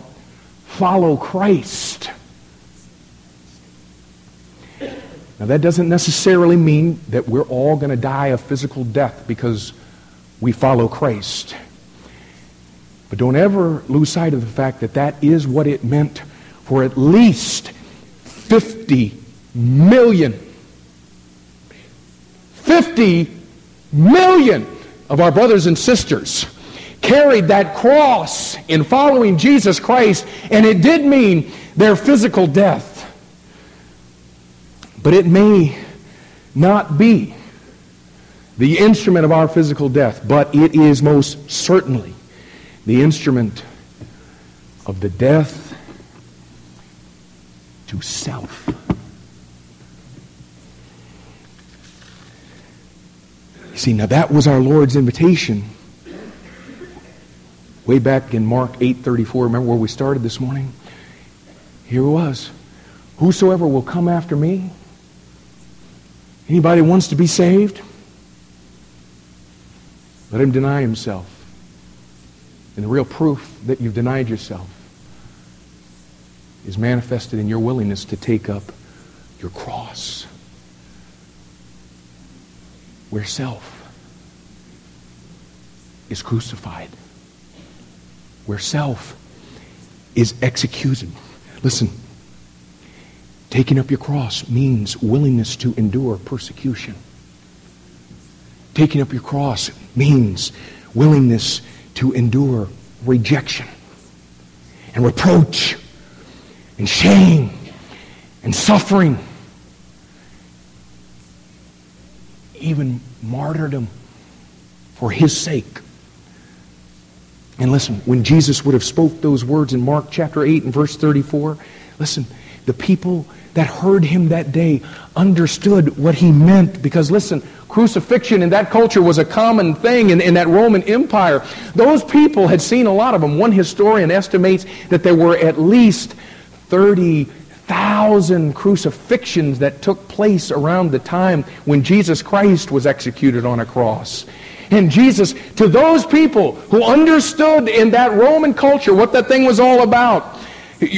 follow Christ. Now, that doesn't necessarily mean that we're all going to die a physical death because we follow Christ. But don't ever lose sight of the fact that that is what it meant for at least 50 million. 50 million of our brothers and sisters carried that cross in following Jesus Christ, and it did mean their physical death. But it may not be the instrument of our physical death, but it is most certainly the instrument of the death to self. You see, now that was our Lord's invitation. Way back in Mark 8:34, remember where we started this morning? Here it was. Whosoever will come after me, anybody wants to be saved, let him deny himself. And the real proof that you've denied yourself is manifested in your willingness to take up your cross. Where self is crucified, where self is executed. Listen, taking up your cross means willingness to endure persecution. Taking up your cross means willingness to endure rejection and reproach and shame and suffering, even martyrdom for his sake. And listen, when Jesus would have spoke those words in Mark chapter 8 and verse 34, listen, the people that heard him that day understood what he meant. Because listen, crucifixion in that culture was a common thing in, in that Roman Empire. Those people had seen a lot of them. One historian estimates that there were at least 30,000 crucifixions that took place around the time when Jesus Christ was executed on a cross. And Jesus, to those people who understood in that Roman culture what that thing was all about,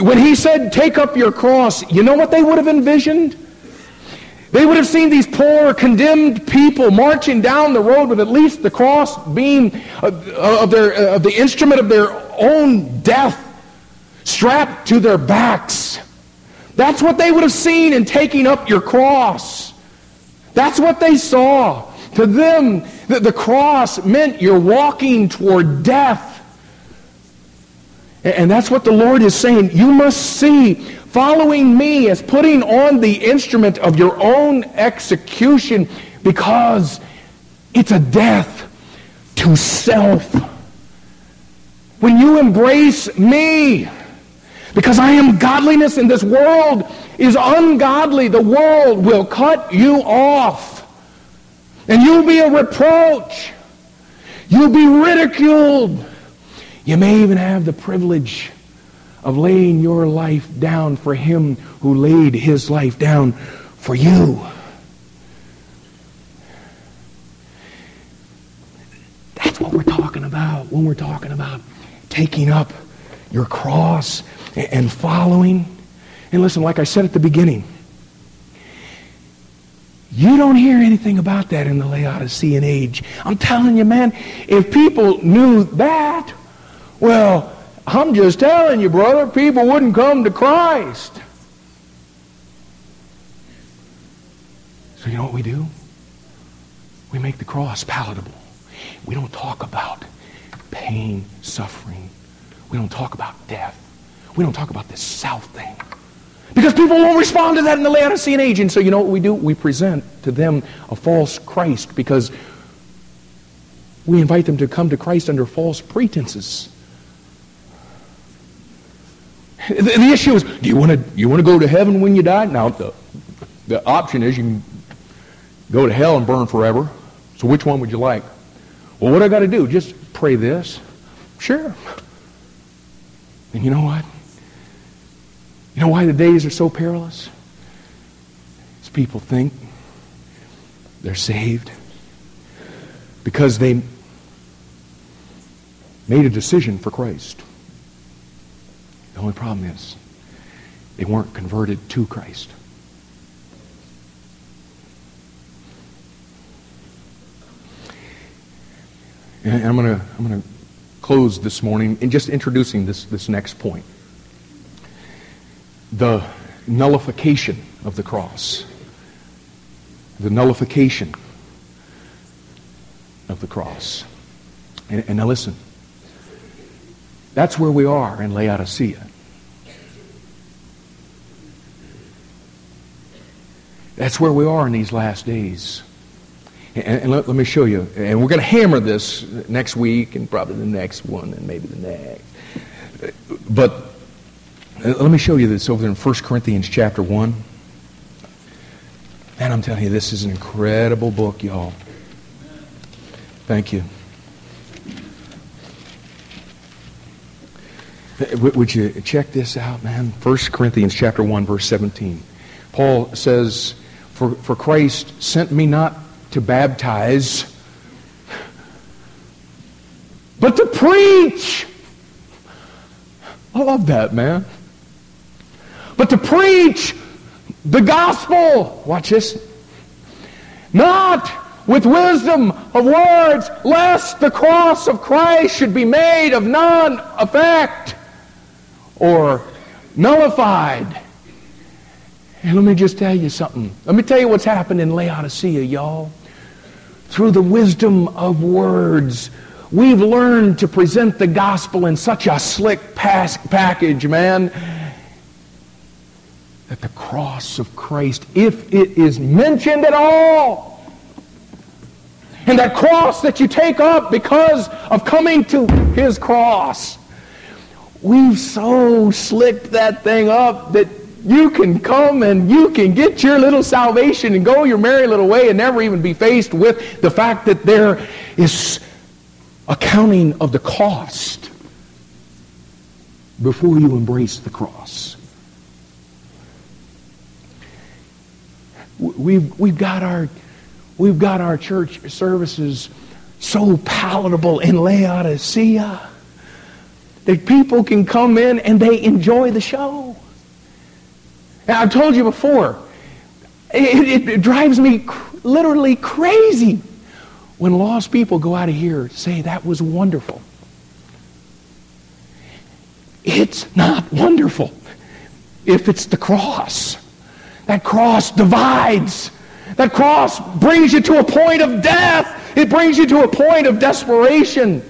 when he said, take up your cross, you know what they would have envisioned? They would have seen these poor, condemned people marching down the road with at least the cross beam of, uh, of, their, uh, of the instrument of their own death strapped to their backs. That's what they would have seen in taking up your cross. That's what they saw. To them, the, the cross meant you're walking toward death. And that's what the Lord is saying. You must see following me as putting on the instrument of your own execution because it's a death to self. When you embrace me, because I am godliness and this world is ungodly, the world will cut you off. And you'll be a reproach. You'll be ridiculed. You may even have the privilege of laying your life down for him who laid his life down for you. That's what we're talking about when we're talking about taking up your cross and following. And listen, like I said at the beginning, you don't hear anything about that in the Laodicean age. I'm telling you, man, if people knew that, well, I'm just telling you, brother, people wouldn't come to Christ. So you know what we do? We make the cross palatable. We don't talk about pain, suffering. We don't talk about death. We don't talk about this self thing. Because people won't respond to that in the Laodicean age. And so you know what we do? We present to them a false Christ because we invite them to come to Christ under false pretenses. The, the issue is, do you want to you want to go to heaven when you die? Now the the option is you can go to hell and burn forever. So which one would you like? Well, what I got to do? Just pray this. Sure. And you know what? You know why the days are so perilous? It's people think they're saved because they made a decision for Christ. The only problem is they weren't converted to Christ. And I'm going to I'm going to close this morning in just introducing this, this next point the nullification of the cross. The nullification of the cross. And, and now listen. That's where we are in Laodicea. That's where we are in these last days. And, and let, let, me show you. And we're going to hammer this next week and probably the next one and maybe the next. But let me show you this over there in 1 Corinthians chapter 1. And I'm telling you, this is an incredible book, y'all. Thank you. Uh, would you check this out, man? 1 Corinthians chapter 1, verse 17. Paul says, For, for Christ sent me not to baptize, but to preach. I love that, man but to preach the gospel. Watch this. Not with wisdom of words, lest the cross of Christ should be made of none effect or nullified. And let me just tell you something. Let me tell you what's happened in Laodicea, y'all. Through the wisdom of words, we've learned to present the gospel in such a slick package, man that the cross of Christ, if it is mentioned at all, and that cross that you take up because of coming to his cross, we've so slicked that thing up that you can come and you can get your little salvation and go your merry little way and never even be faced with the fact that there is accounting of the cost before you embrace the cross. We've, we've, got our, we've got our church services so palatable in Laodicea that people can come in and they enjoy the show. And I've told you before, it, it, it drives me cr- literally crazy when lost people go out of here say that was wonderful. It's not wonderful if it's the cross. That cross divides. That cross brings you to a point of death. It brings you to a point of desperation.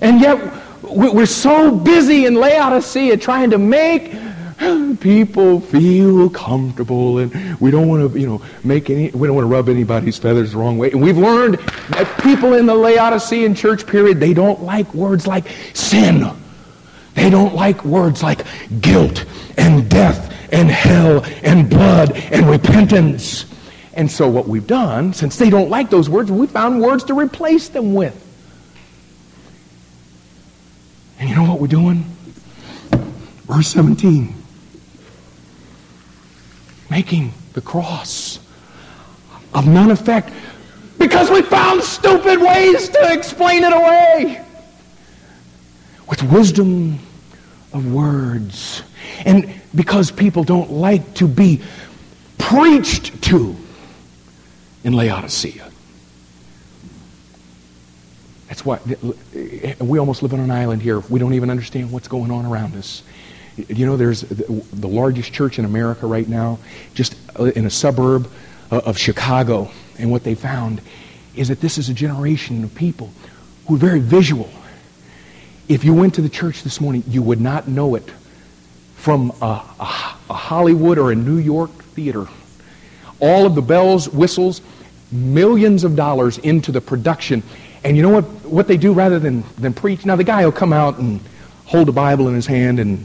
And yet, we're so busy in Laodicea trying to make people feel comfortable and we don't want to you know make any we don't want to rub anybody's feathers the wrong way and we've learned that people in the laodicean church period they don't like words like sin they don't like words like guilt and death and hell and blood and repentance. And so what we've done since they don't like those words we found words to replace them with. And you know what we're doing? Verse 17 making the cross. Of none effect. Because we found stupid ways to explain it away. With wisdom of words. And because people don't like to be preached to in Laodicea. That's why eh, we almost live on an island here. We don't even understand what's going on around us. You know, there's the largest church in America right now, just uh, in a suburb uh, of Chicago. And what they found is that this is a generation of people who are very visual. If you went to the church this morning, you would not know it from a, a, a Hollywood or a New York theater. All of the bells, whistles, millions of dollars into the production. And you know what, what they do rather than, than preach? Now, the guy will come out and hold a Bible in his hand and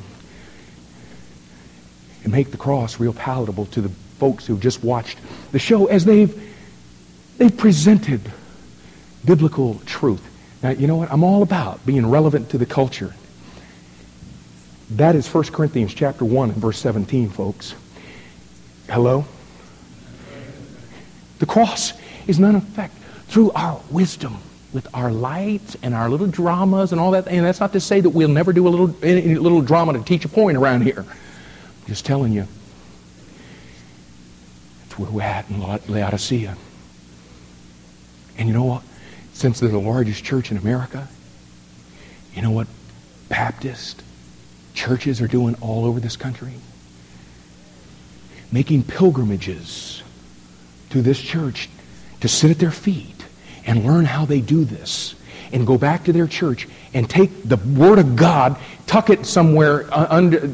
and make the cross real palatable to the folks who've just watched the show as they've, they've presented biblical truth. Now, you know what? I'm all about being relevant to the culture. That is 1 Corinthians chapter 1 and verse 17, folks. Hello? The cross is none effect through our wisdom with our lights and our little dramas and all that. And that's not to say that we'll never do a little, any little drama to teach a point around here. Just telling you. That's where we're at in Laodicea. And you know what? Since they're the largest church in America, you know what Baptist churches are doing all over this country? Making pilgrimages to this church to sit at their feet and learn how they do this and go back to their church and take the Word of God, tuck it somewhere under,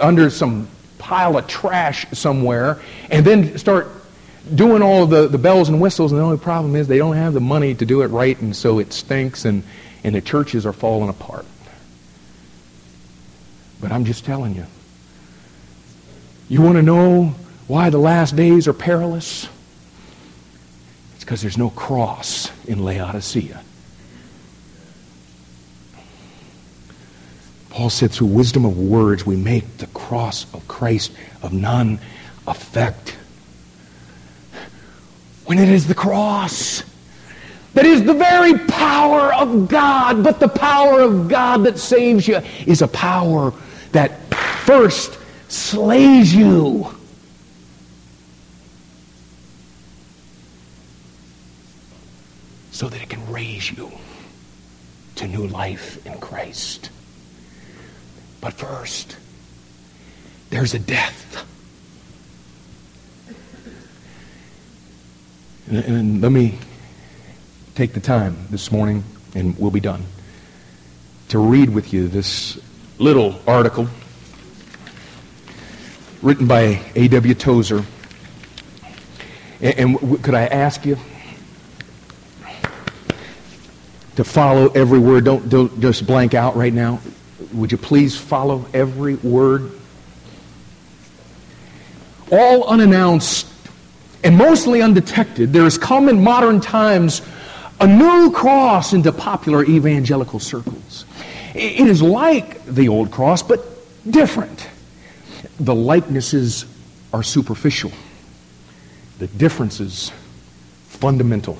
under some pile of trash somewhere, and then start doing all the, the bells and whistles, and the only problem is they don't have the money to do it right, and so it stinks, and, and the churches are falling apart. But I'm just telling you. You want to know why the last days are perilous? It's because there's no cross in Laodicea. Paul said, through wisdom of words, we make the cross of Christ of none effect. When it is the cross that is the very power of God, but the power of God that saves you is a power that first slays you. So that it can raise you to new life in Christ. But first, there's a death. And, and let me take the time this morning, and we'll be done, to read with you this little article written by A.W. Tozer. And, and could I ask you to follow every word? Don't, don't just blank out right now would you please follow every word? all unannounced and mostly undetected, there has come in modern times a new cross into popular evangelical circles. It is like the old cross, but different. The likenesses are superficial, the differences fundamental.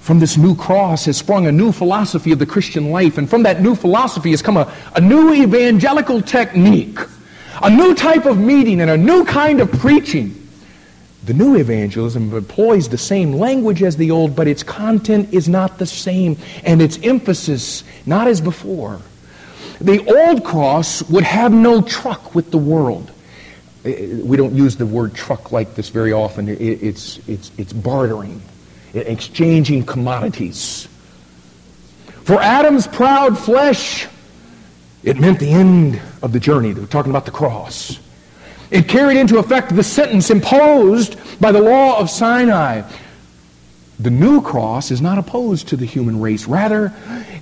From this new cross has sprung a new philosophy of the Christian life, and from that new philosophy has come a, a new evangelical technique, a new type of meeting, and a new kind of preaching. The new evangelism employs the same language as the old, but its content is not the same, and its emphasis not as before. The old cross would have no truck with the world. We don't use the word truck like this very often. It's, it's, it's bartering, exchanging commodities. For Adam's proud flesh, it meant the end of the journey. We're talking about the cross. It carried into effect the sentence imposed by the law of Sinai. The new cross is not opposed to the human race. Rather,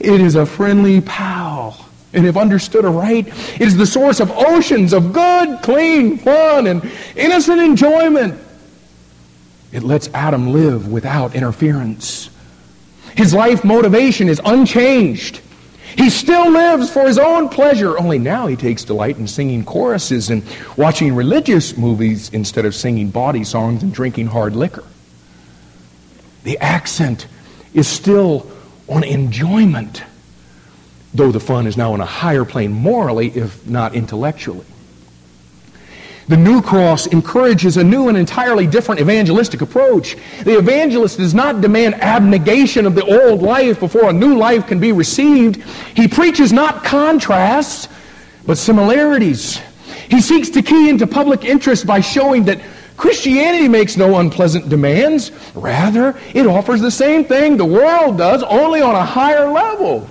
it is a friendly pal. And if understood aright, it is the source of oceans of good, clean fun and innocent enjoyment. It lets Adam live without interference. His life motivation is unchanged. He still lives for his own pleasure, only now he takes delight in singing choruses and watching religious movies instead of singing body songs and drinking hard liquor. The accent is still on enjoyment, though the fun is now on a higher plane morally, if not intellectually. The new cross encourages a new and entirely different evangelistic approach. The evangelist does not demand abnegation of the old life before a new life can be received. He preaches not contrasts, but similarities. He seeks to key into public interest by showing that Christianity makes no unpleasant demands. Rather, it offers the same thing the world does, only on a higher level.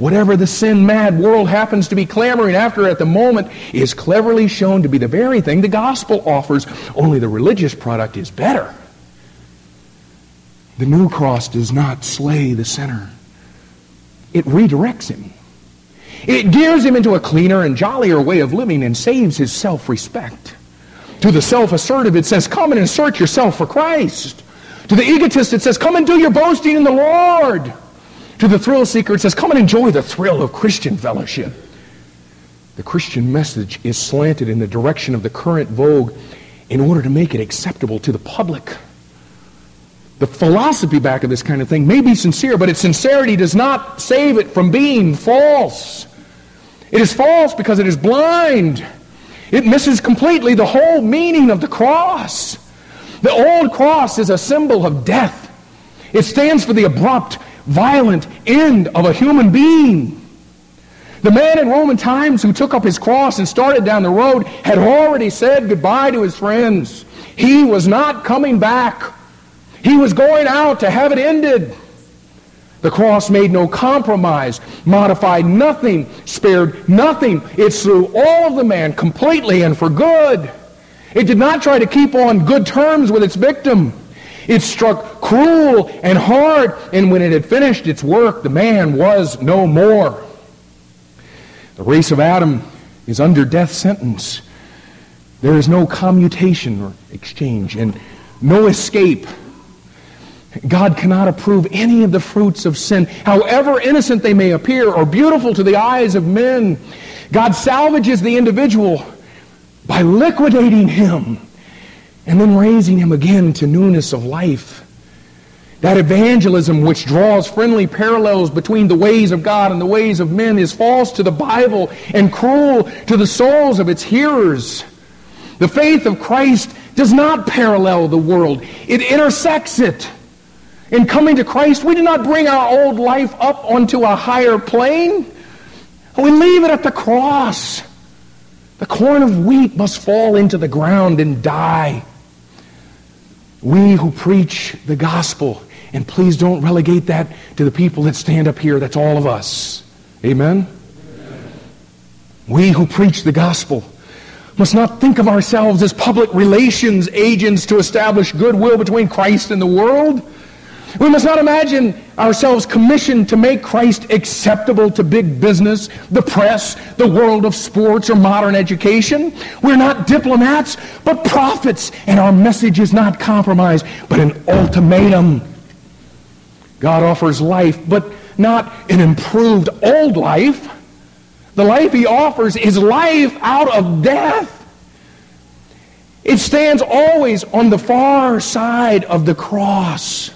Whatever the sin mad world happens to be clamoring after at the moment is cleverly shown to be the very thing the gospel offers, only the religious product is better. The new cross does not slay the sinner, it redirects him. It gears him into a cleaner and jollier way of living and saves his self respect. To the self assertive, it says, Come and insert yourself for Christ. To the egotist, it says, Come and do your boasting in the Lord. To the thrill seeker, it says, Come and enjoy the thrill of Christian fellowship. The Christian message is slanted in the direction of the current vogue in order to make it acceptable to the public. The philosophy back of this kind of thing may be sincere, but its sincerity does not save it from being false. It is false because it is blind. It misses completely the whole meaning of the cross. The old cross is a symbol of death. It stands for the abrupt violent end of a human being. The man in Roman times who took up his cross and started down the road had already said goodbye to his friends. He was not coming back. He was going out to have it ended. The cross made no compromise, modified nothing, spared nothing. It slew all of the man completely and for good. It did not try to keep on good terms with its victim. It struck cruel and hard, and when it had finished its work, the man was no more. The race of Adam is under death sentence. There is no commutation or exchange and no escape. God cannot approve any of the fruits of sin, however innocent they may appear or beautiful to the eyes of men. God salvages the individual by liquidating him and then raising him again to newness of life. That evangelism, which draws friendly parallels between the ways of God and the ways of men, is false to the Bible and cruel to the souls of its hearers. The faith of Christ does not parallel the world, it intersects it. In coming to Christ, we do not bring our old life up onto a higher plane. We leave it at the cross. The corn of wheat must fall into the ground and die. We who preach the gospel, and please don't relegate that to the people that stand up here, that's all of us. Amen? Amen. We who preach the gospel must not think of ourselves as public relations agents to establish goodwill between Christ and the world. We must not imagine ourselves commissioned to make Christ acceptable to big business, the press, the world of sports, or modern education. We're not diplomats, but prophets, and our message is not compromise, but an ultimatum. God offers life, but not an improved old life. The life he offers is life out of death. It stands always on the far side of the cross.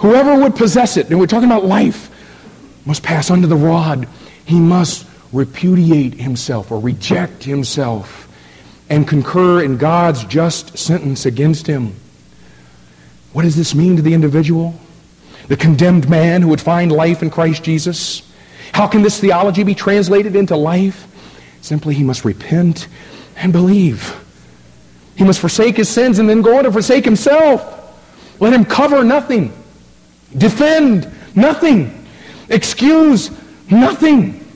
Whoever would possess it, and we're talking about life, must pass under the rod. He must repudiate himself or reject himself and concur in God's just sentence against him. What does this mean to the individual? The condemned man who would find life in Christ Jesus? How can this theology be translated into life? Simply, he must repent and believe. He must forsake his sins and then go on to forsake himself. Let him cover nothing, defend nothing, excuse nothing.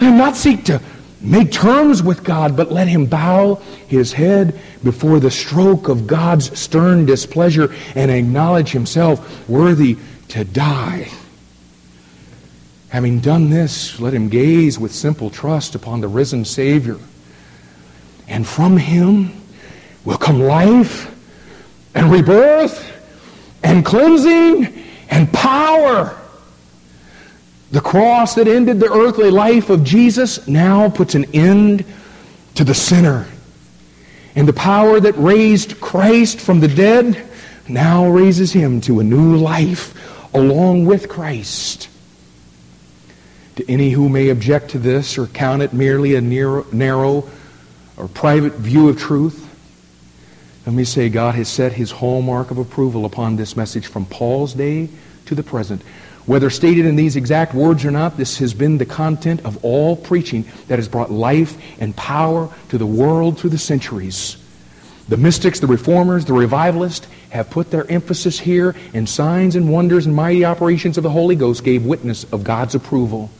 Let him not seek to make terms with God, but let him bow his head before the stroke of God's stern displeasure and acknowledge himself worthy to die. Having done this, let him gaze with simple trust upon the risen Savior. And from him will come life and rebirth and cleansing and power. The cross that ended the earthly life of Jesus now puts an end to the sinner. And the power that raised Christ from the dead now raises him to a new life along with Christ. To any who may object to this or count it merely a narrow or private view of truth, let me say God has set his hallmark of approval upon this message from Paul's day to the present. Whether stated in these exact words or not, this has been the content of all preaching that has brought life and power to the world through the centuries. The mystics, the reformers, the revivalists have put their emphasis here, and signs and wonders and mighty operations of the Holy Ghost gave witness of God's approval.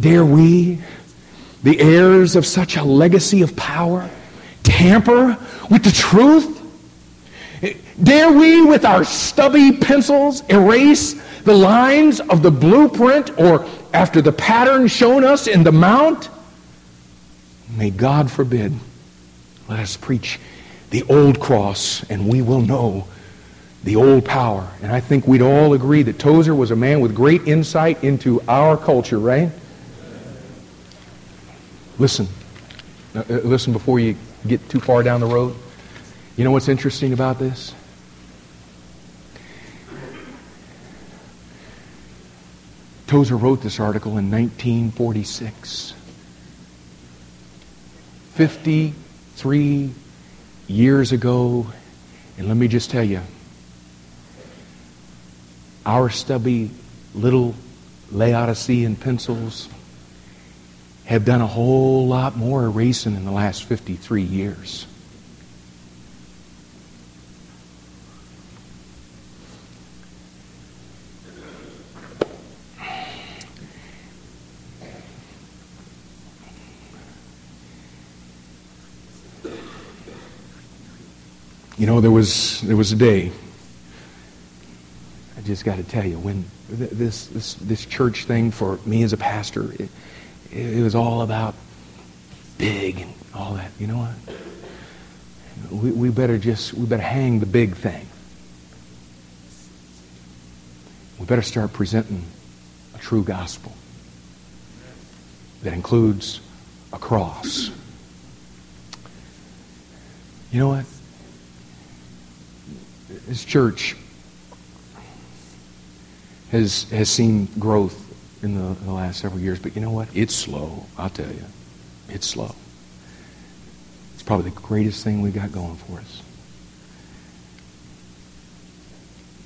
Dare we, the heirs of such a legacy of power, tamper with the truth? Dare we, with our stubby pencils, erase the lines of the blueprint or after the pattern shown us in the mount? May God forbid. Let us preach the old cross, and we will know the old power. And I think we'd all agree that Tozer was a man with great insight into our culture, right? Listen. Uh, listen before you get too far down the road. You know what's interesting about this? Tozer wrote this article in 1946. 53 years ago, and let me just tell you, our stubby little Laodicean pencils have done a whole lot more erasing in the last 53 years. You know, there was there was a day. I just got to tell you when this this this church thing for me as a pastor, it, it was all about big and all that. You know what? We, we better just we better hang the big thing. We better start presenting a true gospel that includes a cross. You know what? This church has has seen growth in the, the last several years. But you know what? It's slow. I'll tell you. It's slow. It's probably the greatest thing we've got going for us.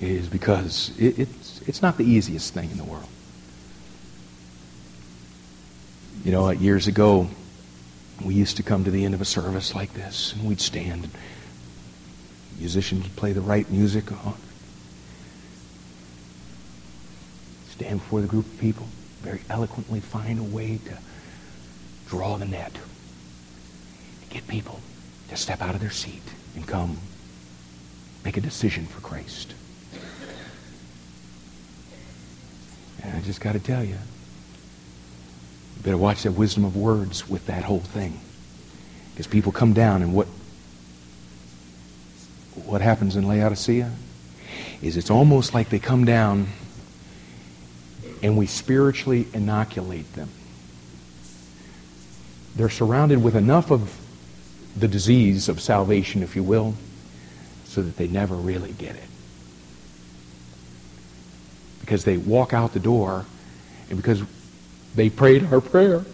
It is because it, it's, it's not the easiest thing in the world. You know, years ago, we used to come to the end of a service like this, and we'd stand. And musicians would play the right music stand before the group of people, very eloquently find a way to draw the net, to get people to step out of their seat and come Make a decision for Christ. And I just got to tell you, you better watch that wisdom of words with that whole thing. Because people come down and what what happens in Laodicea is it's almost like they come down and we spiritually inoculate them. They're surrounded with enough of the disease of salvation, if you will, so that they never really get it. Because they walk out the door and because they prayed our prayer,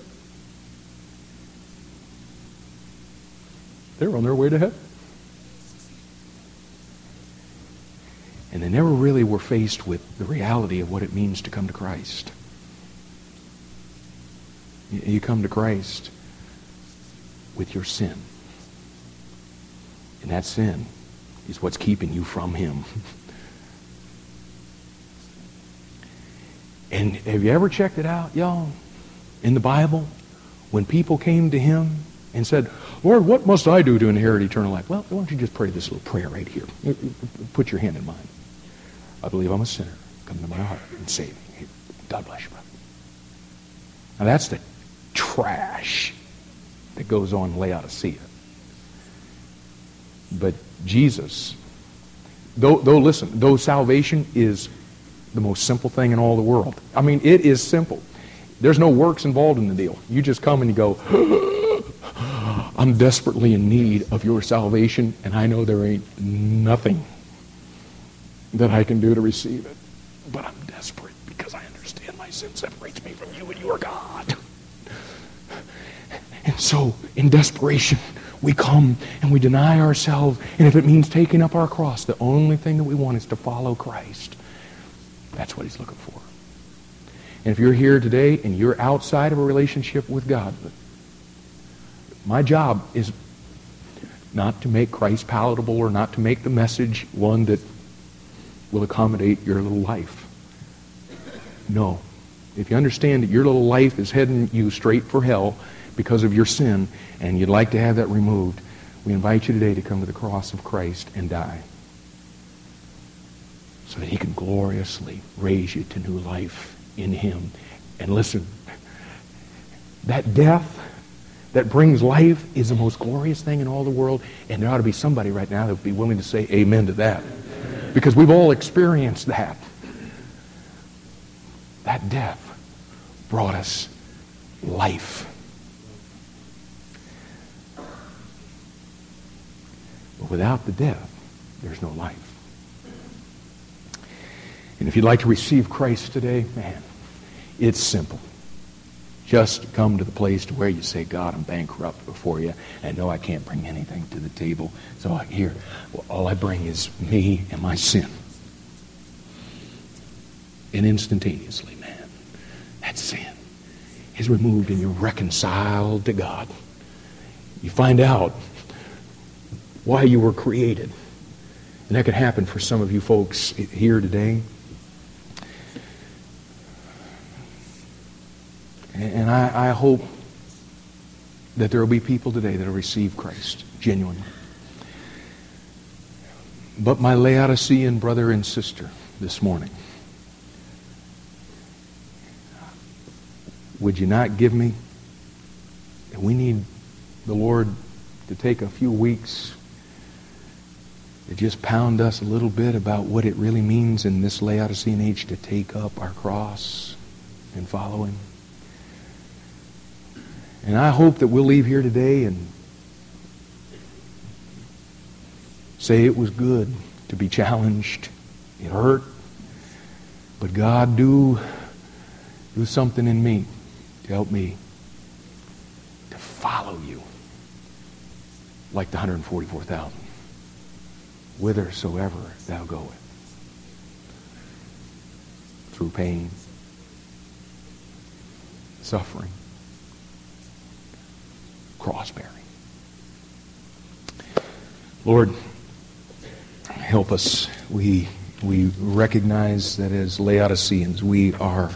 they're on their way to heaven. And they never really were faced with the reality of what it means to come to Christ. You come to Christ with your sin. And that sin is what's keeping you from Him. and have you ever checked it out, y'all? In the Bible, when people came to Him and said, Lord, what must I do to inherit eternal life? Well, why don't you just pray this little prayer right here? Put your hand in mine. I believe I'm a sinner. Come into my heart and save me. God bless you, brother. Now that's the trash that goes on Laodicea. But Jesus, though, though listen, though salvation is the most simple thing in all the world. I mean, it is simple. There's no works involved in the deal. You just come and you go, I'm desperately in need of your salvation, and I know there ain't nothing that I can do to receive it. But I'm desperate because I understand my sin separates me from you and your God. And so, in desperation, we come and we deny ourselves. And if it means taking up our cross, the only thing that we want is to follow Christ. That's what he's looking for. And if you're here today and you're outside of a relationship with God, my job is not to make Christ palatable or not to make the message one that will accommodate your little life. No. If you understand that your little life is heading you straight for hell because of your sin and you'd like to have that removed, we invite you today to come to the cross of Christ and die so that he can gloriously raise you to new life in him. And listen, that death that brings life is the most glorious thing in all the world, and there ought to be somebody right now that would be willing to say amen to that. Because we've all experienced that. That death brought us life. But without the death, there's no life. And if you'd like to receive Christ today, man, it's simple. Just come to the place to where you say, God, I'm bankrupt before you. and no, I can't bring anything to the table. So I, here, well, all I bring is me and my sin. And instantaneously, man, that sin is removed and you're reconciled to God. You find out why you were created. And that could happen for some of you folks here today. And I, I hope that there will be people today that will receive Christ genuinely. But my Laodicean brother and sister this morning, would you not give me? We need the Lord to take a few weeks to just pound us a little bit about what it really means in this Laodicean age to take up our cross and follow Him. And I hope that we'll leave here today and say it was good to be challenged. It hurt. But God, do, do something in me to help me to follow you like the 144,000, whithersoever thou goest. Through pain, suffering, Cross bearing, Lord, help us. We, we recognize that as Laodiceans, we are,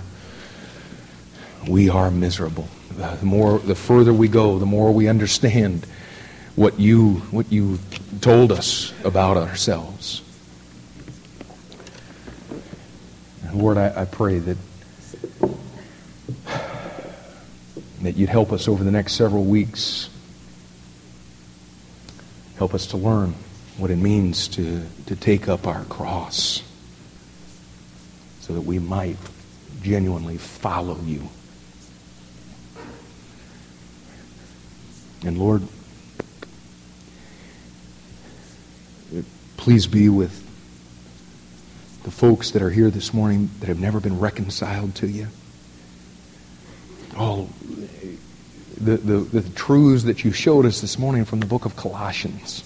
we are miserable. The, more, the further we go, the more we understand what you, what you told us about ourselves. Lord, I, I pray that that you'd help us over the next several weeks. Help us to learn what it means to, to take up our cross so that we might genuinely follow you. And Lord, please be with the folks that are here this morning that have never been reconciled to you. All the, the, the truths that you showed us this morning from the book of Colossians.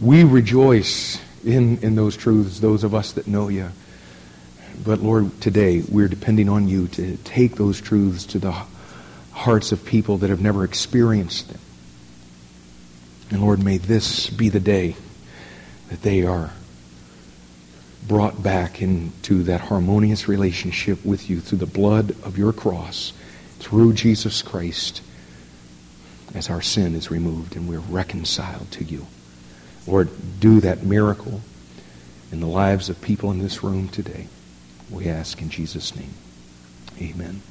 We rejoice in, in those truths, those of us that know you. But Lord, today we're depending on you to take those truths to the hearts of people that have never experienced them. And Lord, may this be the day that they are brought back into that harmonious relationship with you through the blood of your cross, through Jesus Christ, as our sin is removed and we're reconciled to you. Lord, do that miracle in the lives of people in this room today. We ask in Jesus' name. Amen.